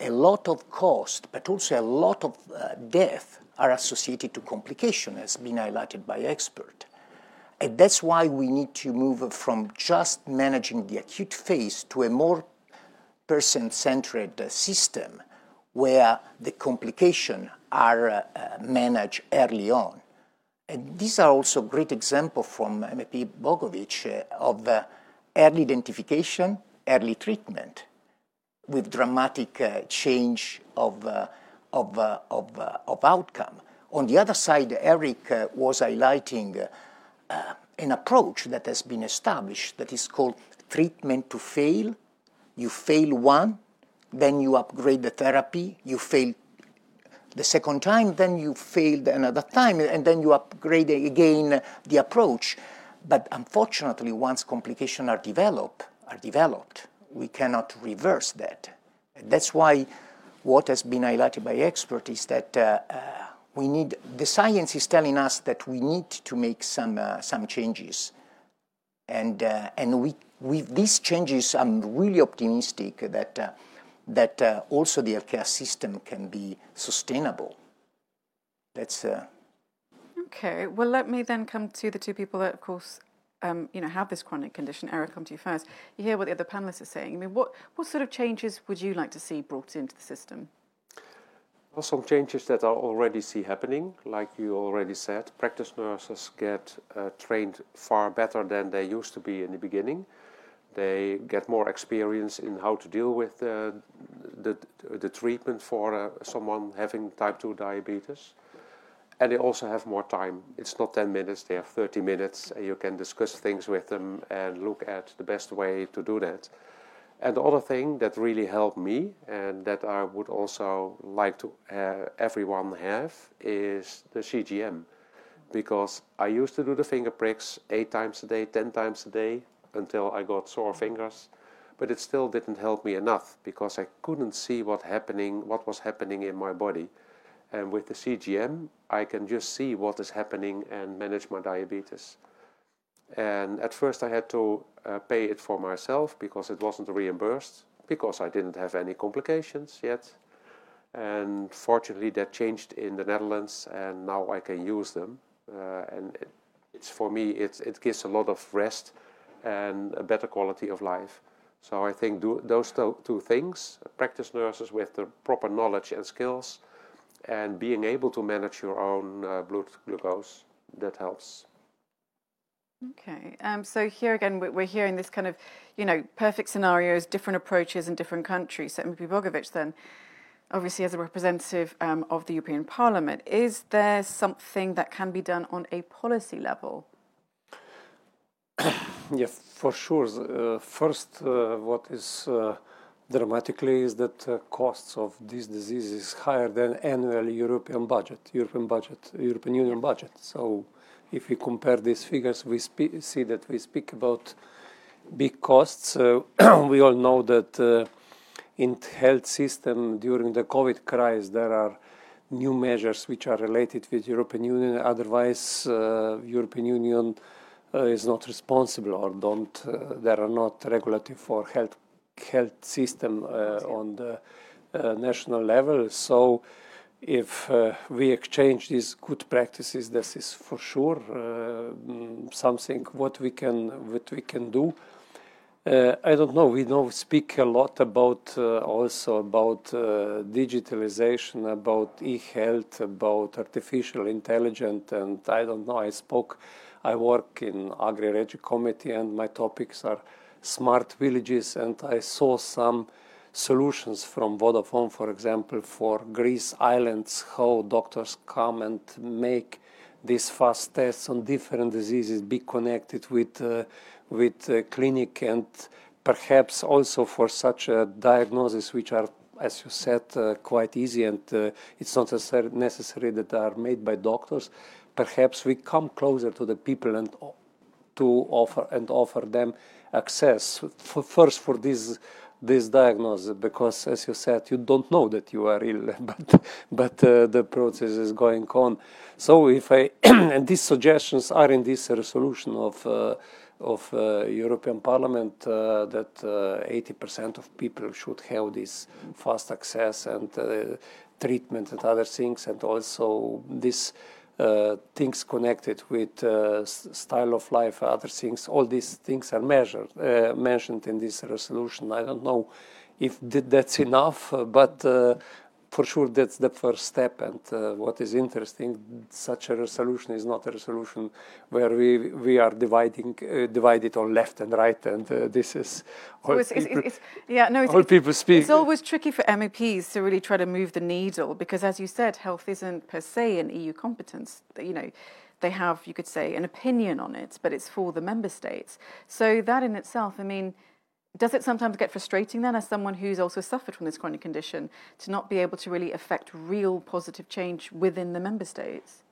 a lot of cost, but also a lot of uh, death are associated to complication, as been highlighted by expert. And that's why we need to move from just managing the acute phase to a more person-centered system where the complications are uh, managed early on. And these are also great examples from MEP Bogovic uh, of uh, early identification, early treatment with dramatic uh, change of, uh, of, uh, of, of, outcome. On the other side, Eric was highlighting an approach that has been established that is called treatment to fail. You fail one, then you upgrade the therapy, you fail the second time, then you failed another time, and then you upgrade again the approach. But unfortunately, once complications are developed, are developed, we cannot reverse that. That's why what has been highlighted by experts is that uh, uh, we need the science is telling us that we need to make some uh, some changes, and uh, and we with these changes, I'm really optimistic that uh, that uh, also the healthcare system can be sustainable. That's uh, okay. Well, let me then come to the two people that, of course, um, you know, have this chronic condition. Eric, come to you first. You hear what the other panelists are saying. I mean, what what sort of changes would you like to see brought into the system? Well, some changes that I already see happening, like you already said, practice nurses get uh, trained far better than they used to be in the beginning. They get more experience in how to deal with uh, the, the treatment for uh, someone having type 2 diabetes. And they also have more time. It's not 10 minutes, they have 30 minutes, and you can discuss things with them and look at the best way to do that. And the other thing that really helped me, and that I would also like to uh, everyone have, is the CGM. Because I used to do the finger pricks eight times a day, 10 times a day, until I got sore fingers. but it still didn't help me enough because I couldn't see what happening, what was happening in my body. And with the CGM, I can just see what is happening and manage my diabetes. And at first, I had to uh, pay it for myself because it wasn't reimbursed because I didn't have any complications yet. And fortunately, that changed in the Netherlands, and now I can use them. Uh, and it, it's for me, it's, it gives a lot of rest and a better quality of life. So I think do, those two things, practice nurses with the proper knowledge and skills, and being able to manage your own uh, blood glucose, that helps. Okay, um, so here again, we're hearing this kind of, you know, perfect scenarios, different approaches in different countries. So, MP Bogovic, then, obviously, as a representative um, of the European Parliament, is there something that can be done on a policy level? Yeah, for sure. Uh, first, uh, what is uh, dramatically is that uh, costs of this disease is higher than annual European budget, European budget, European Union budget. So if we compare these figures, we see that we speak about big costs. Uh, we all know that uh, in health system during the COVID crisis, there are new measures which are related with European Union. Otherwise, European Union is not responsible or don't. Uh, there are not regulative for health health system uh, on the national level. So if uh, we exchange these good practices, this is for sure uh, something what we can what we can do. Uh, I don't know. We know speak a lot about uh, also about uh, digitalization, about e-health, about artificial intelligence, and I don't know. I spoke. I work in Agri-Regi committee, and my topics are smart villages, and I saw some solutions from Vodafone, for example, for Greece islands, how doctors come and make these fast tests on different diseases, be connected with uh, with uh, clinic, and perhaps also for such a diagnosis, which are, as you said, uh, quite easy, and uh, it's not necessary that are made by doctors. Perhaps we come closer to the people and to offer and offer them access for, first for these this diagnosis because as you said you don't know that you are ill but but uh, the process is going on. So if i and these suggestions are in this resolution of uh, of uh, European Parliament uh, that 80% uh, of people should have this fast access and uh, treatment and other things and also this things connected with uh, style of life, other things, all these things are measured, uh, mentioned in this resolution. I don't know if that's enough, but for sure that's the first step. And uh, what is interesting such a resolution is not a resolution where we we are dividing uh, divided on left and right. And uh, this is all it's, people, it's, it's, yeah no all people speak. it's always tricky for MEPs to really try to move the needle because as you said health isn't per se an EU competence. You know they have you could say an opinion on it but it's for the member states. So that in itself i mean does it sometimes get frustrating then, as someone who's also suffered from this chronic condition, to not be able to really affect real positive change within the member states?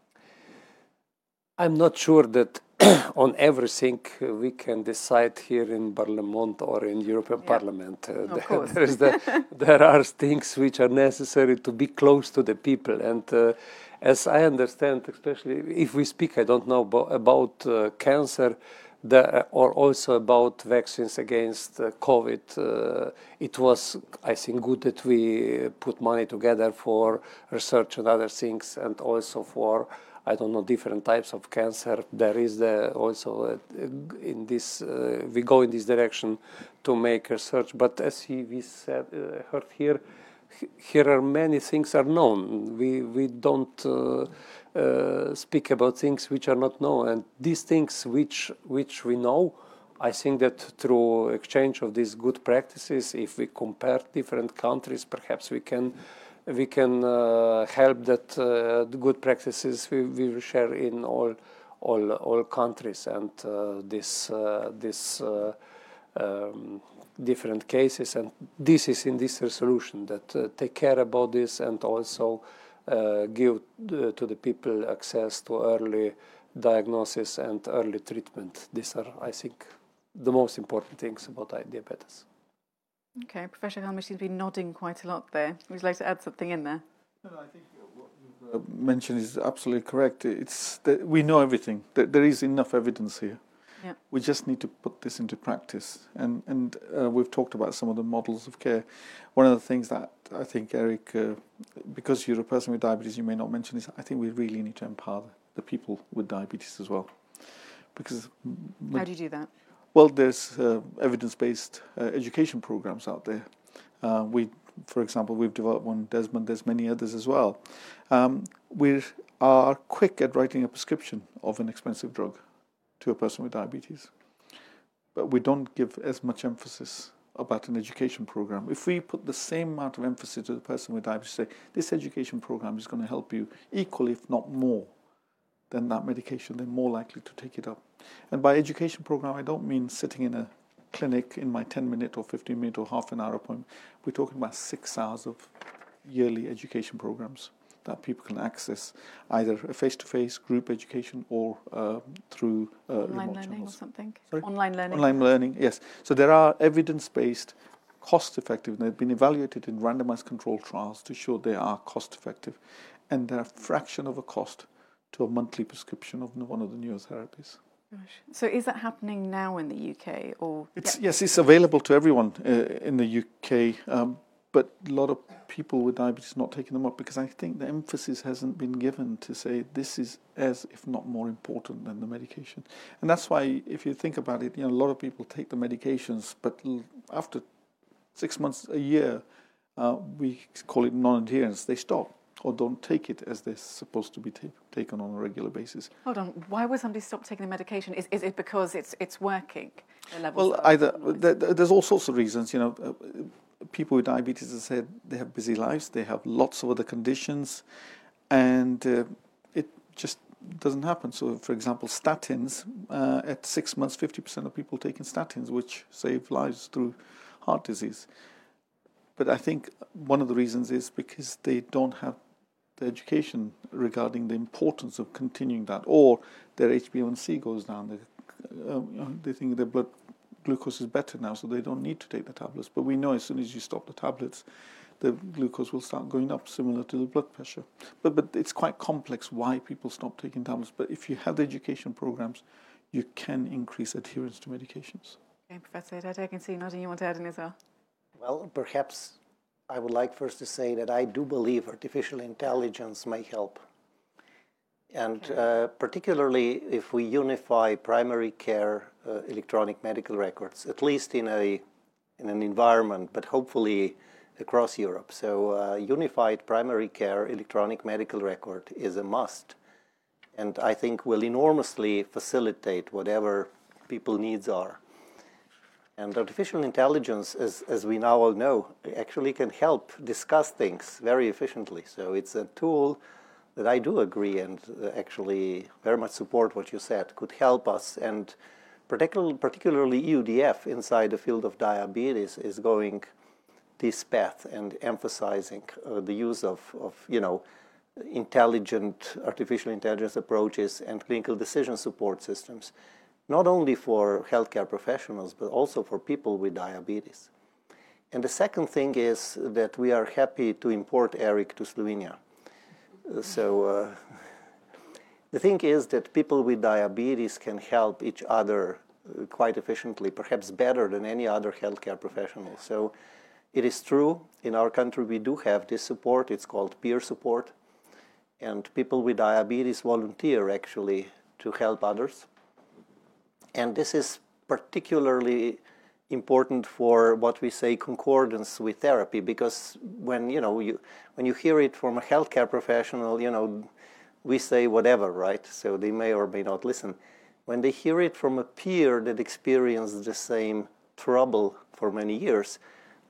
I'm not sure that on everything we can decide here in Parliament or in European yeah. Parliament. Uh, there, the, there, are things which are necessary to be close to the people. And uh, as I understand, especially if we speak, I don't know, about, about uh, cancer, the, or also about vaccines against uh, COVID. Uh, it was, I think, good that we put money together for research and other things, and also for, I don't know, different types of cancer. There is the, also uh, in this, uh, we go in this direction to make research. But as he, we said, uh, heard here, here are many things are known. We we don't uh, uh, speak about things which are not known, and these things which which we know, I think that through exchange of these good practices, if we compare different countries, perhaps we can we can uh, help that uh, the good practices we, we share in all all all countries, and uh, this uh, this. Um, different cases and this is in this resolution that take care about this and also uh, give uh, to the people access to early diagnosis and early treatment. These are, I think, the most important things about diabetes. Okay, Professor Helmer seems to be nodding quite a lot there. Would you like to add something in there? No, I think what you uh, mentioned is absolutely correct. It's we know everything. There is enough evidence here. Yeah. We just need to put this into practice, and and uh, we've talked about some of the models of care. One of the things that I think Eric, uh, because you're a person with diabetes, you may not mention is I think we really need to empower the people with diabetes as well, because how do you do that? Well, there's uh, evidence-based uh, education programs out there. Uh, we, for example, we've developed one. Desmond, there's many others as well. Um, we are quick at writing a prescription of an expensive drug to a person with diabetes. But we don't give as much emphasis about an education program. If we put the same amount of emphasis to the person with diabetes, say, this education program is going to help you equally, if not more, than that medication, they're more likely to take it up. And by education program, I don't mean sitting in a clinic in my 10 minute or 15 minute or half an hour appointment. We're talking about six hours of yearly education programs that people can access either a face-to-face group education or uh, through uh, online learning channels. or something. Sorry? Online learning. Online learning, yes. So there are evidence-based, cost-effective. They've been evaluated in randomized controlled trials to show they are cost-effective, and they're a fraction of a cost to a monthly prescription of one of the newest therapies. Gosh. So is that happening now in the UK or? It's, yeah. Yes, it's available to everyone uh, in the UK. Um, but a lot of people with diabetes not taking them up because I think the emphasis hasn't been given to say this is as if not more important than the medication, and that's why if you think about it, you know a lot of people take the medications, but after six months, a year, uh, we call it non-adherence. They stop or don't take it as they're supposed to be ta- taken on a regular basis. Hold on, why would somebody stop taking the medication? Is, is it because it's it's working? well, either there's all sorts of reasons. You know, uh, people with diabetes, as I said, they have busy lives, they have lots of other conditions, and uh, it just doesn't happen. So, for example, statins, uh, at six months, 50% of people taking statins, which save lives through heart disease. But I think one of the reasons is because they don't have the education regarding the importance of continuing that, or their HbA1c goes down. They, uh, they think their blood glucose is better now, so they don't need to take the tablets. But we know as soon as you stop the tablets, the glucose will start going up, similar to the blood pressure. But but it's quite complex why people stop taking tablets. But if you have the education programs, you can increase adherence to medications. Okay, Professor Haddad, I can see nothing you want to add in as well. Well, perhaps I would like first to say that I do believe artificial intelligence may help. And uh, particularly if we unify primary care uh, electronic medical records, at least in, a, in an environment, but hopefully across Europe. So uh, unified primary care electronic medical record is a must. And I think will enormously facilitate whatever people needs are. And artificial intelligence, as, as we now all know, actually can help discuss things very efficiently. So it's a tool that I do agree and uh, actually very much support what you said, could help us. And particularly, particularly EUDF inside the field of diabetes is going this path and emphasizing uh, the use of, of, you know, intelligent artificial intelligence approaches and clinical decision support systems not only for healthcare professionals, but also for people with diabetes. And the second thing is that we are happy to import Eric to Slovenia. So uh, the thing is that people with diabetes can help each other uh, quite efficiently, perhaps better than any other healthcare professional. So it is true, in our country we do have this support, it's called peer support. And people with diabetes volunteer actually to help others. And this is particularly important for what we say concordance with therapy because when you know you when you hear it from a healthcare professional you know we say whatever right? So they may or may not listen. When they hear it from a peer that experienced the same trouble for many years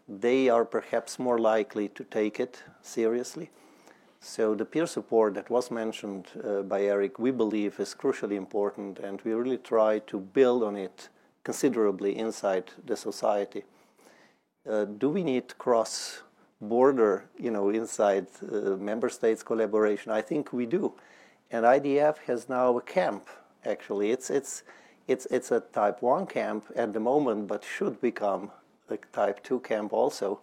they are perhaps more likely to take it seriously. So the peer support that was mentioned uh, by Eric, we believe is crucially important, and we really try to build on it considerably inside the society. Uh, do we need cross-border, you know, inside uh, member states collaboration? I think we do, and IDF has now a camp. Actually, it's it's it's it's a type one camp at the moment, but should become a type 2 camp also,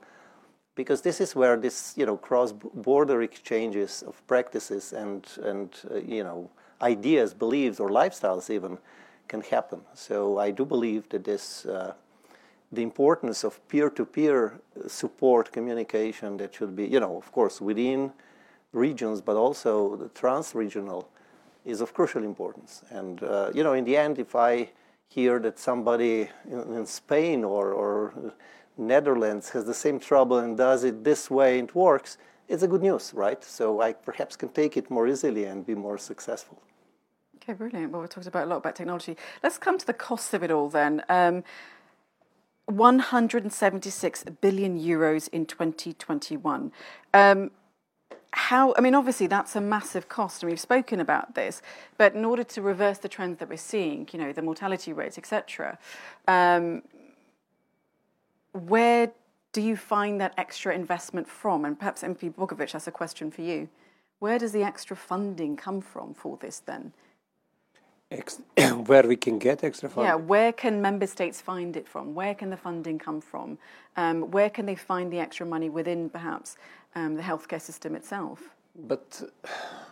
because this is where this you know cross-border exchanges of practices and and uh, you know ideas, beliefs, or lifestyles even can happen. So I do believe that this. Uh, the importance of peer-to-peer support communication that should be, you know, of course, within regions, but also the trans-regional, is of crucial importance. And uh, you know, in the end, if I hear that somebody in, in Spain or, or Netherlands has the same trouble and does it this way and it works, it's a good news, right? So I perhaps can take it more easily and be more successful. Okay, brilliant. Well, we talked about a lot about technology. Let's come to the costs of it all then. Um, 176 billion euros in 2021. Um, how, I mean, obviously that's a massive cost, and we've spoken about this, but in order to reverse the trends that we're seeing, you know, the mortality rates, etc., um, where do you find that extra investment from? And perhaps MP Bogovic, that's a question for you. Where does the extra funding come from for this then? Ex- where we can get extra funding? Yeah, where can member states find it from? Where can the funding come from? Um, where can they find the extra money within perhaps um, the healthcare system itself? But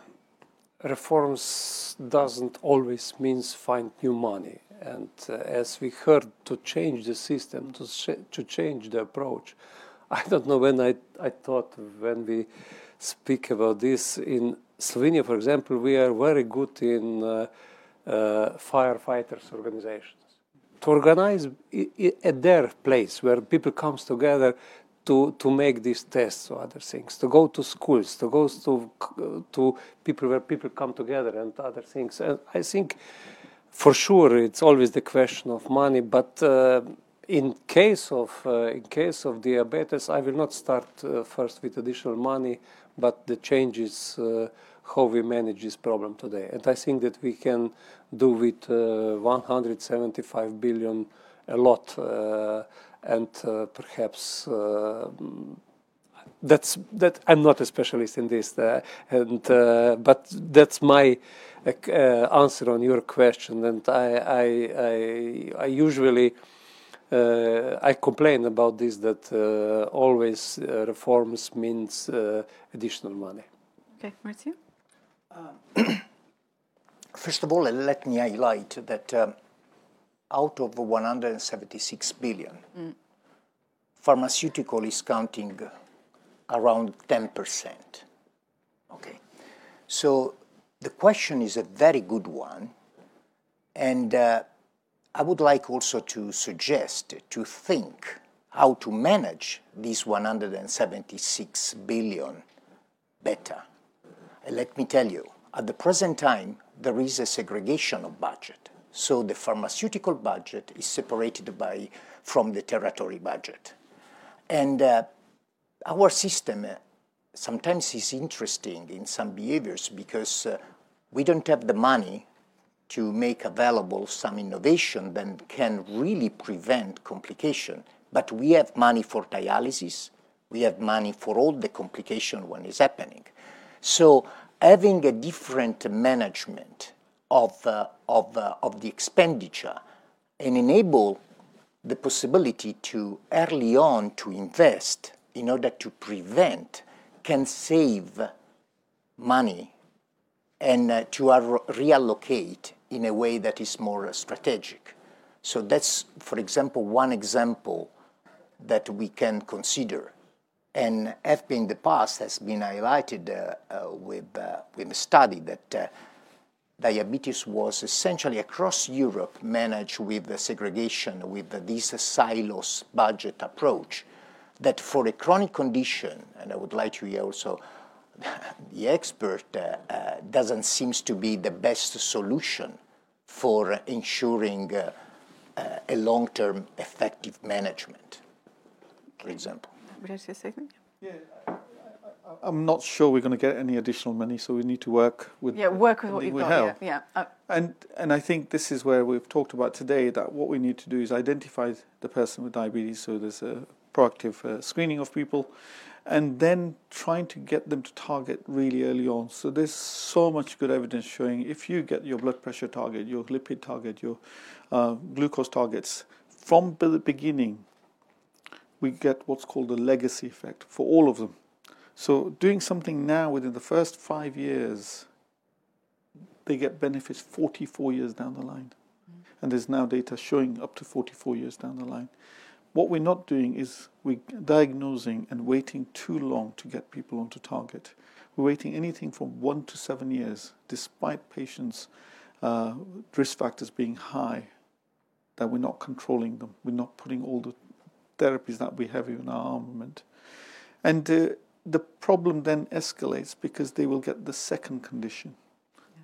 reforms doesn't always means find new money. And uh, as we heard, to change the system, to, sh- to change the approach, I don't know when I, I thought when we speak about this in Slovenia, for example, we are very good in uh, firefighters organizations to organize at their place where people comes together to, to make these tests or other things, to go to schools, to go to, to people where people come together and other things. And I think for sure it's always the question of money, but uh, in case of uh, in case of diabetes, I will not start uh, first with additional money, but the changes uh, how we manage this problem today. And I think that we can do with uh, 175 billion a lot, uh, and perhaps that's that I'm not a specialist in this, uh, and uh, but that's my uh, answer on your question. And I I I, I usually I complain about this that always reforms means additional money. Okay, Maurizio. Um, first of all, let me highlight that um, out of 176 billion, mm. pharmaceutical is counting around 10%. Okay. So the question is a very good one. And uh, I would like also to suggest to think how to manage these 176 billion better. And let me tell you, at the present time, there is a segregation of budget. So the pharmaceutical budget is separated by, from the territory budget. And uh, our system uh, sometimes is interesting in some behaviors because uh, we don't have the money to make available some innovation that can really prevent complication. But we have money for dialysis, we have money for all the complication when it's happening. So having a different management of, uh, of, uh, of the expenditure and enable the possibility to early on to invest in order to prevent can save money and uh, to reallocate in a way that is more strategic. So that's, for example, one example that we can consider. And EFPIA in the past has been highlighted uh, uh, with, uh, with a study that diabetes was essentially across Europe managed with the segregation, with this silos budget approach that for a chronic condition, and I would like to hear also the expert, uh, uh, doesn't seem to be the best solution for ensuring uh a long-term effective management, for example. Say something? Yeah. I'm not sure we're going to get any additional money, so we need to work with yeah work with what you've got. Have. Yeah, yeah. Uh, and and I think this is where we've talked about today that what we need to do is identify the person with diabetes. So there's a proactive uh, screening of people, and then trying to get them to target really early on. So there's so much good evidence showing if you get your blood pressure target, your lipid target, your uh, glucose targets from the beginning, we get what's called a legacy effect for all of them. So doing something now within the first five years, they get benefits 44 years down the line. Mm. And there's now data showing up to 44 years down the line. What we're not doing is we're diagnosing and waiting too long to get people onto target. We're waiting anything from one to seven years, despite patients' uh, risk factors being high, that we're not controlling them. We're not putting all the therapies that we have in our armament. And uh, the problem then escalates because they will get the second condition,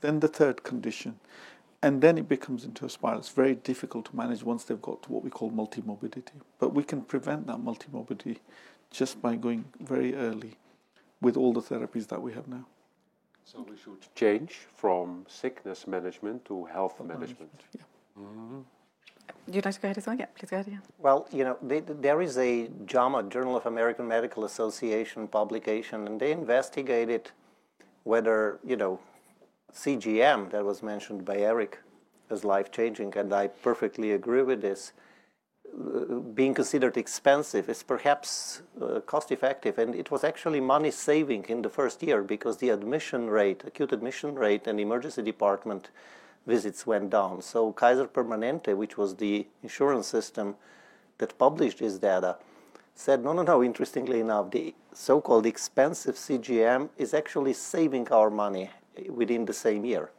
then the third condition, and then it becomes into a spiral. It's very difficult to manage once they've got to what we call multimorbidity. But we can prevent that multimorbidity just by going very early with all the therapies that we have now. So we should change from sickness management to health management. management. Yeah. Mm-hmm. You'd like to go ahead as well? Yeah, please go ahead. Yeah. Well, you know, they, there is a JAMA, Journal of American Medical Association publication, and they investigated whether, you know, CGM that was mentioned by Eric is life changing, and I perfectly agree with this. Uh, being considered expensive is perhaps uh, cost effective, and it was actually money saving in the first year because the admission rate, acute admission rate, and emergency department visits went down. So Kaiser Permanente, which was the insurance system that published this data, said, no, no, no, interestingly enough, the so-called expensive CGM is actually saving our money within the same year.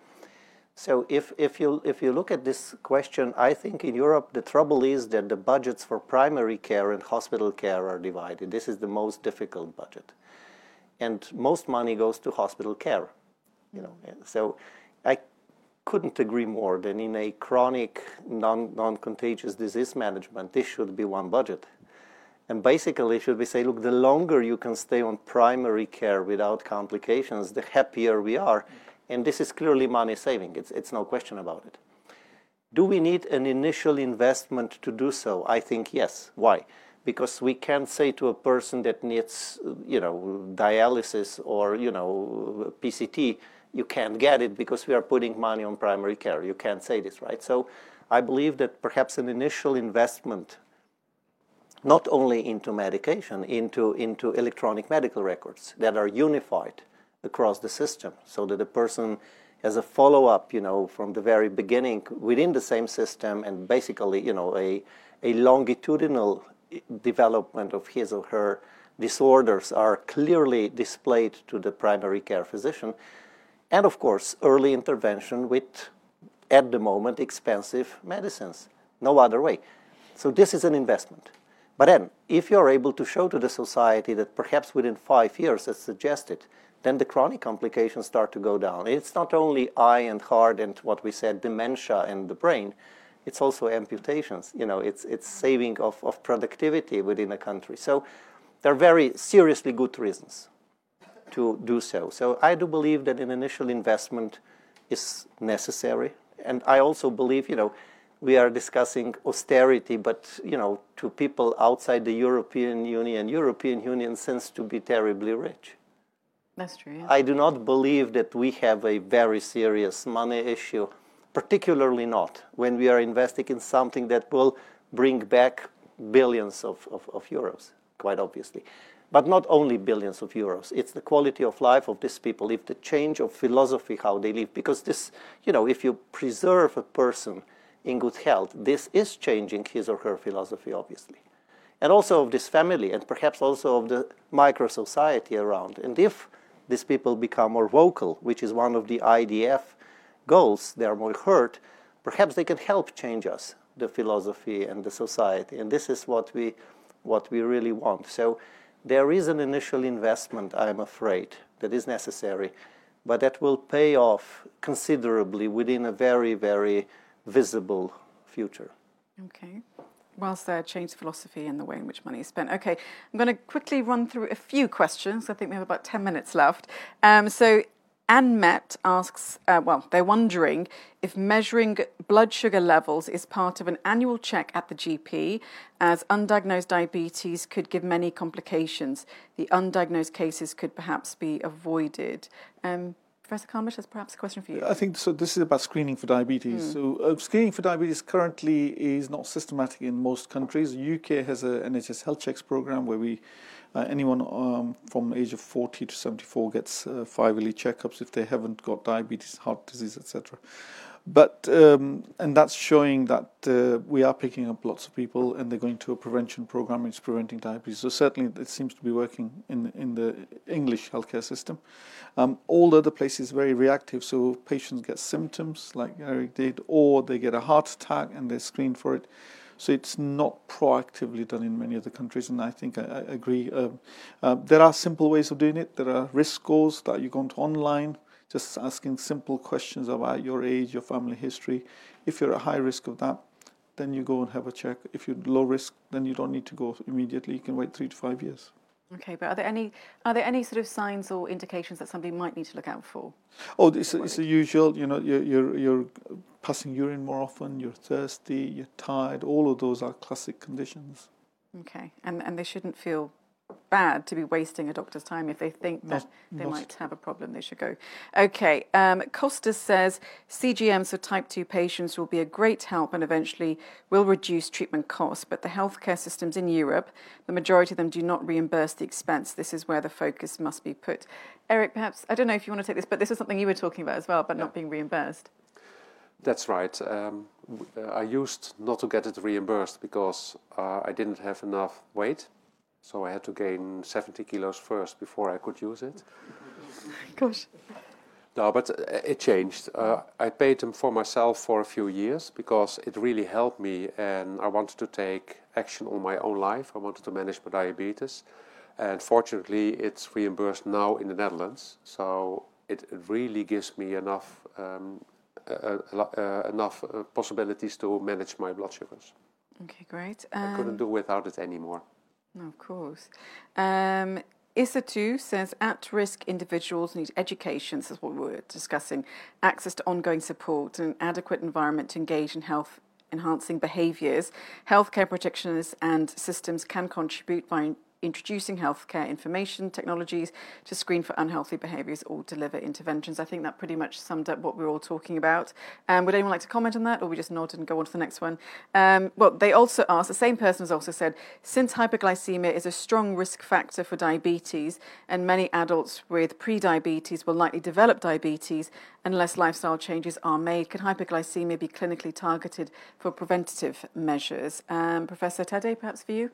So if, if, you, if you look at this question, I think in Europe the trouble is that the budgets for primary care and hospital care are divided. This is the most difficult budget. And most money goes to hospital care. You know, so couldn't agree more than in a chronic non, non-contagious disease management, this should be one budget. And basically, should we say, look, the longer you can stay on primary care without complications, the happier we are. And this is clearly money saving. It's, it's no question about it. Do we need an initial investment to do so? I think yes. Why? Because we can't say to a person that needs, you know, dialysis or, you know, PCT, you can't get it because we are putting money on primary care. You can't say this, right? So I believe that perhaps an initial investment, not only into medication, into, into electronic medical records that are unified across the system so that the person has a follow-up, you know, from the very beginning within the same system and basically, you know, a, a longitudinal development of his or her disorders are clearly displayed to the primary care physician and of course, early intervention with, at the moment, expensive medicines. No other way. So this is an investment. But then, if you're able to show to the society that perhaps within five years, as suggested, then the chronic complications start to go down. It's not only eye and heart and what we said, dementia and the brain, it's also amputations. You know, it's, it's saving of, of productivity within a country. So there are very seriously good reasons to do so. So I do believe that an initial investment is necessary. And I also believe, you know, we are discussing austerity, but, you know, to people outside the European Union, European Union seems to be terribly rich. That's true. Yeah. I do not believe that we have a very serious money issue, particularly not when we are investing in something that will bring back billions of, of, of euros, quite obviously. But not only billions of euros. It's the quality of life of these people, if the change of philosophy, how they live. Because this, you know, if you preserve a person in good health, this is changing his or her philosophy, obviously. And also of this family, and perhaps also of the micro society around. And if these people become more vocal, which is one of the IDF goals, they are more heard, perhaps they can help change us, the philosophy and the society. And this is what we, what we really want. So there is an initial investment, I'm afraid, that is necessary, but that will pay off considerably within a very, very visible future. Okay. Whilst there, change philosophy and the way in which money is spent. Okay, I'm going to quickly run through a few questions. I think we have about 10 minutes left. Um, so, Anne Met asks, uh, well, they're wondering if measuring blood sugar levels is part of an annual check at the GP, as undiagnosed diabetes could give many complications. The undiagnosed cases could perhaps be avoided. Um, Professor Kamlesh, that's perhaps a question for you. I think so. This is about screening for diabetes. Mm. So, uh, screening for diabetes currently is not systematic in most countries. The UK has a NHS health checks program where we uh, anyone um, from the age of 40 to 74 gets uh, five yearly checkups if they haven't got diabetes, heart disease, etc. But um, and that's showing that uh, we are picking up lots of people, and they're going to a prevention program which is preventing diabetes. So certainly, it seems to be working in in the English healthcare system. Um, all the other places very reactive, so patients get symptoms like Eric did, or they get a heart attack and they're screened for it. So it's not proactively done in many other countries, and I think I, I agree. Um, uh, there are simple ways of doing it. There are risk scores that you go to online just asking simple questions about your age, your family history. If you're at high risk of that, then you go and have a check. If you're low risk, then you don't need to go immediately. You can wait three to five years. Okay, but are there any are there any sort of signs or indications that somebody might need to look out for? Oh, it's, it's the usual. You know, you're, you're you're passing urine more often. You're thirsty. You're tired. All of those are classic conditions. Okay, and and they shouldn't feel bad to be wasting a doctor's time if they think that not, they not. might have a problem. They should go. Okay. Um, Costas says CGMs for type 2 patients will be a great help and eventually will reduce treatment costs. But the healthcare systems in Europe, the majority of them do not reimburse the expense. This is where the focus must be put. Eric, perhaps, I don't know if you want to take this, but this is something you were talking about as well, but yeah. not being reimbursed. That's right. Um, I used not to get it reimbursed because uh, I didn't have enough weight so I had to gain 70 kilos first before I could use it. Gosh. No, but uh, it changed. Uh, I paid them for myself for a few years because it really helped me and I wanted to take action on my own life. I wanted to manage my diabetes. And fortunately, it's reimbursed now in the Netherlands. So it, it really gives me enough, um, uh, uh, enough uh, possibilities to manage my blood sugars. Okay, great. Um, I couldn't do without it anymore. Of course. Um, ISA2 says at risk individuals need education, this is what we were discussing, access to ongoing support, and an adequate environment to engage in health enhancing behaviours. Healthcare protections and systems can contribute by introducing healthcare information technologies to screen for unhealthy behaviours or deliver interventions. I think that pretty much summed up what we are all talking about. Um, would anyone like to comment on that, or we just nod and go on to the next one? Um, well, they also asked, the same person has also said, since hyperglycemia is a strong risk factor for diabetes, and many adults with pre-diabetes will likely develop diabetes unless lifestyle changes are made, can hyperglycemia be clinically targeted for preventative measures? Um, Professor Tade, perhaps for you?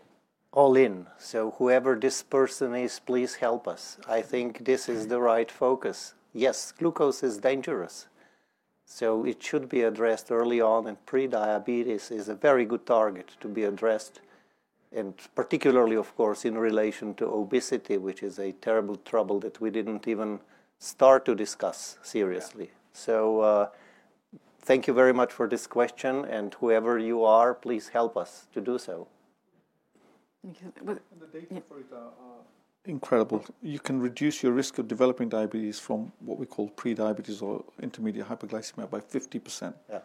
All in. So whoever this person is, please help us. I think this is the right focus. Yes, glucose is dangerous. So it should be addressed early on, and pre-diabetes is a very good target to be addressed, and particularly, of course, in relation to obesity, which is a terrible trouble that we didn't even start to discuss seriously. Yeah. So uh, thank you very much for this question, and whoever you are, please help us to do so. And the data yeah. for it are, are incredible. You can reduce your risk of developing diabetes from what we call pre-diabetes or intermediate hyperglycemia by 50% yeah.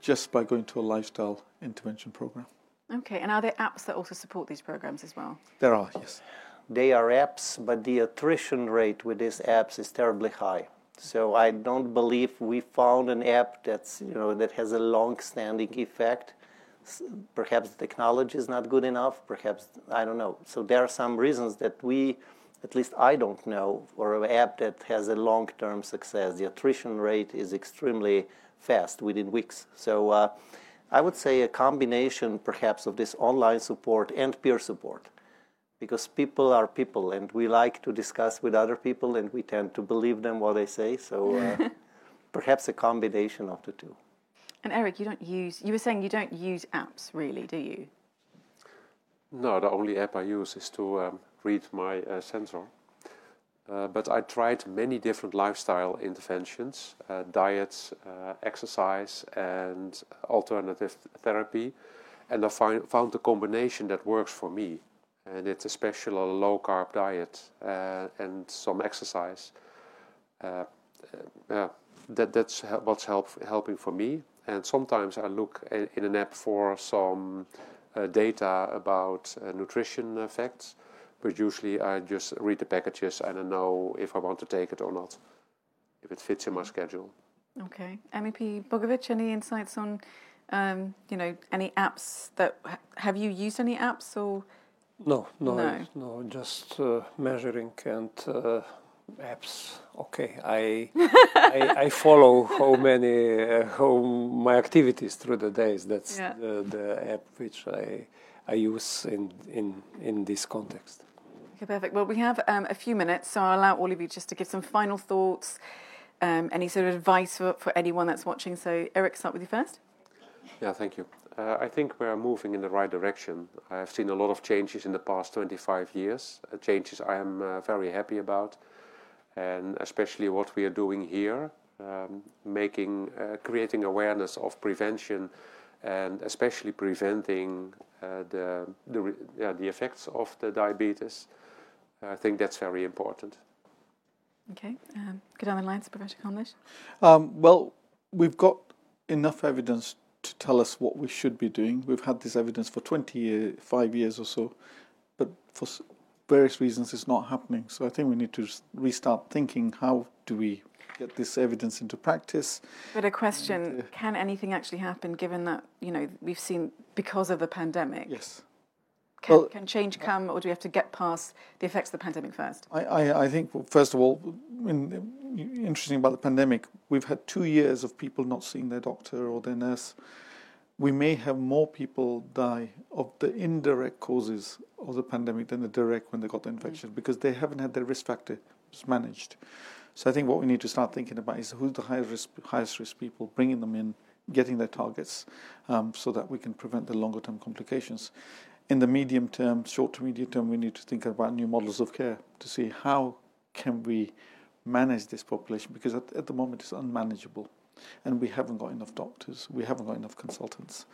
just by going to a lifestyle intervention program. Okay, and are there apps that also support these programs as well? There are, yes. They are apps, but the attrition rate with these apps is terribly high. So I don't believe we found an app that's you know that has a long-standing effect perhaps the technology is not good enough, perhaps, I don't know. So there are some reasons that we, at least I don't know, for an app that has a long-term success. The attrition rate is extremely fast, within weeks. So uh, I would say a combination perhaps of this online support and peer support because people are people and we like to discuss with other people and we tend to believe them what they say. So uh, perhaps a combination of the two. And Eric, you don't use, you were saying you don't use apps really, do you? No, the only app I use is to um, read my uh, sensor. Uh, but I tried many different lifestyle interventions, uh, diets, uh, exercise, and alternative therapy. And I find, found a combination that works for me. And it's especially a low carb diet uh, and some exercise. Uh, that, that's what's help, helping for me. And sometimes I look in an app for some uh, data about uh, nutrition effects, but usually I just read the packages and I know if I want to take it or not. if it fits in my schedule. Okay, MEP Bogovic, any insights on, um, you know, any apps that have you used any apps or? No, no, No. no, just uh, measuring and uh, apps. Okay, I, I I follow how many uh, how my activities through the days. That's Yeah. the, the app which I I use in in in this context. Okay, perfect. Well, we have um, a few minutes, so I'll allow all of you just to give some final thoughts, um, any sort of advice for, for anyone that's watching. So, Eric, start with you first. Yeah, thank you. Uh, I think we're moving in the right direction. I have seen a lot of changes in the past 25 years, uh, changes I am uh, very happy about, and especially what we are doing here, um, making, uh, creating awareness of prevention, and especially preventing uh, the the, re- yeah, the effects of the diabetes. I think that's very important. Okay, um, go down the lines, Professor Kamlesh. Um, well, we've got enough evidence to tell us what we should be doing. We've had this evidence for 25 years or so, but for s- various reasons it's not happening. So I think we need to restart thinking how do we get this evidence into practice? But a question: uh, Can anything actually happen, given that you know we've seen because of the pandemic? Yes. Can, Well- can change come, or do we have to get past the effects of the pandemic first? I, I, I think, well, first of all, in, interesting about the pandemic, we've had two years of people not seeing their doctor or their nurse. We may have more people die of the indirect causes of the pandemic than the direct when they got the infection because they haven't had their risk factors managed. So I think what we need to start thinking about is who's the highest risk, highest risk people, bringing them in, getting their targets, um, so that we can prevent the longer term complications. In the medium term, short to medium term, we need to think about new models of care to see how can we manage this population because at, at the moment it's unmanageable and we haven't got enough doctors, we haven't got enough consultants.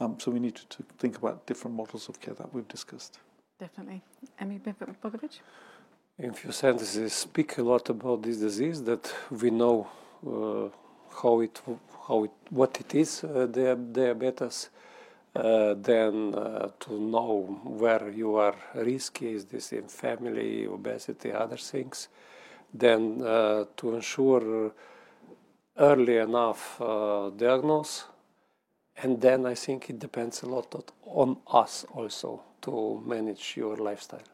Um, so we need to, to think about different models of care that we've discussed. Definitely. Emi Bogovic? In few sentences, speak a lot about this disease that we know uh, how it how it what it is uh, dia- diabetes. Uh, then uh, to know where you are risky is this in family obesity other things then uh, to ensure early enough uh, diagnose and then i think it depends a lot on- on us also to manage your lifestyle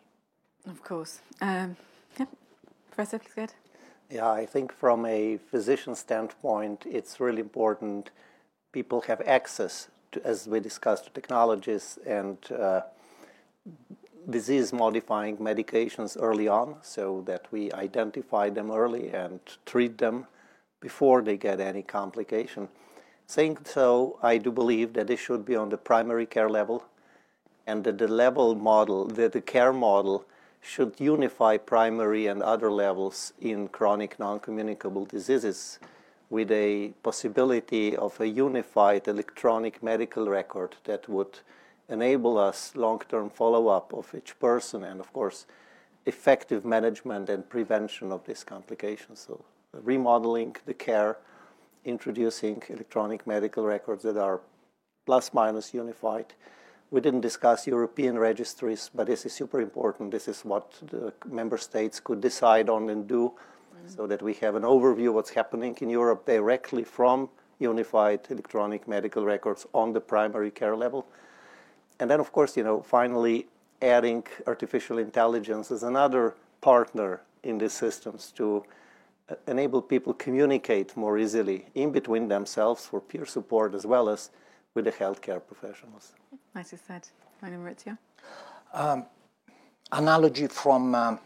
Of course. Um, yeah. Professor, please go ahead. Yeah, I think from a physician standpoint, it's really important people have access to, as we discussed, to technologies and uh, disease modifying medications early on so that we identify them early and treat them before they get any complication. Saying so, I do believe that this should be on the primary care level and that the level model, that the care model should unify primary and other levels in chronic non-communicable diseases with a possibility of a unified electronic medical record that would enable us long-term follow-up of each person and of course effective management and prevention of these complications. So remodeling the care, introducing electronic medical records that are plus minus unified. We didn't discuss European registries, but this is super important. This is what the member states could decide on and do so that we have an overview of what's happening in Europe directly from unified electronic medical records on the primary care level. And then, of course, you know, finally adding artificial intelligence as another partner in these systems to enable people communicate more easily in between themselves for peer support as well as with the healthcare professionals. Nicely said. Rainer Maurizio? analogy from um,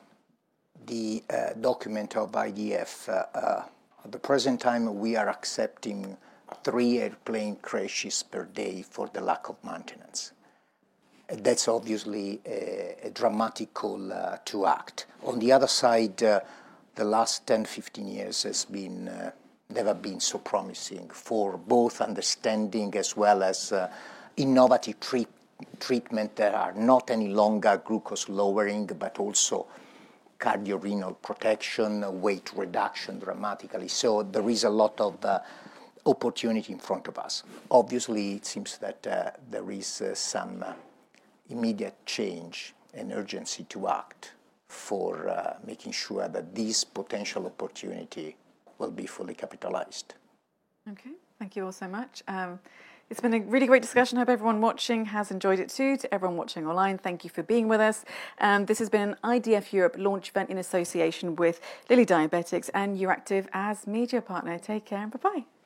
the uh, document of IDF. Uh, uh, at the present time, we are accepting three airplane crashes per day for the lack of maintenance. Uh, That's obviously a, a dramatic call uh, to act. On the other side, uh, the last 10, 15 years has been uh, never been so promising for both understanding as well as uh, innovative treat- treatment that are not any longer glucose lowering, but also cardiorenal protection, weight reduction dramatically. So there is a lot of uh, opportunity in front of us. Obviously, it seems that uh, there is uh, some uh, immediate change and urgency to act for uh, making sure that this potential opportunity will be fully capitalized. Okay, thank you all so much. Um, it's been a really great discussion. I hope everyone watching has enjoyed it too. To everyone watching online, thank you for being with us. Um, this has been an IDF Europe launch event in association with Lilly Diabetes and Euractiv as media partner. Take care and bye bye.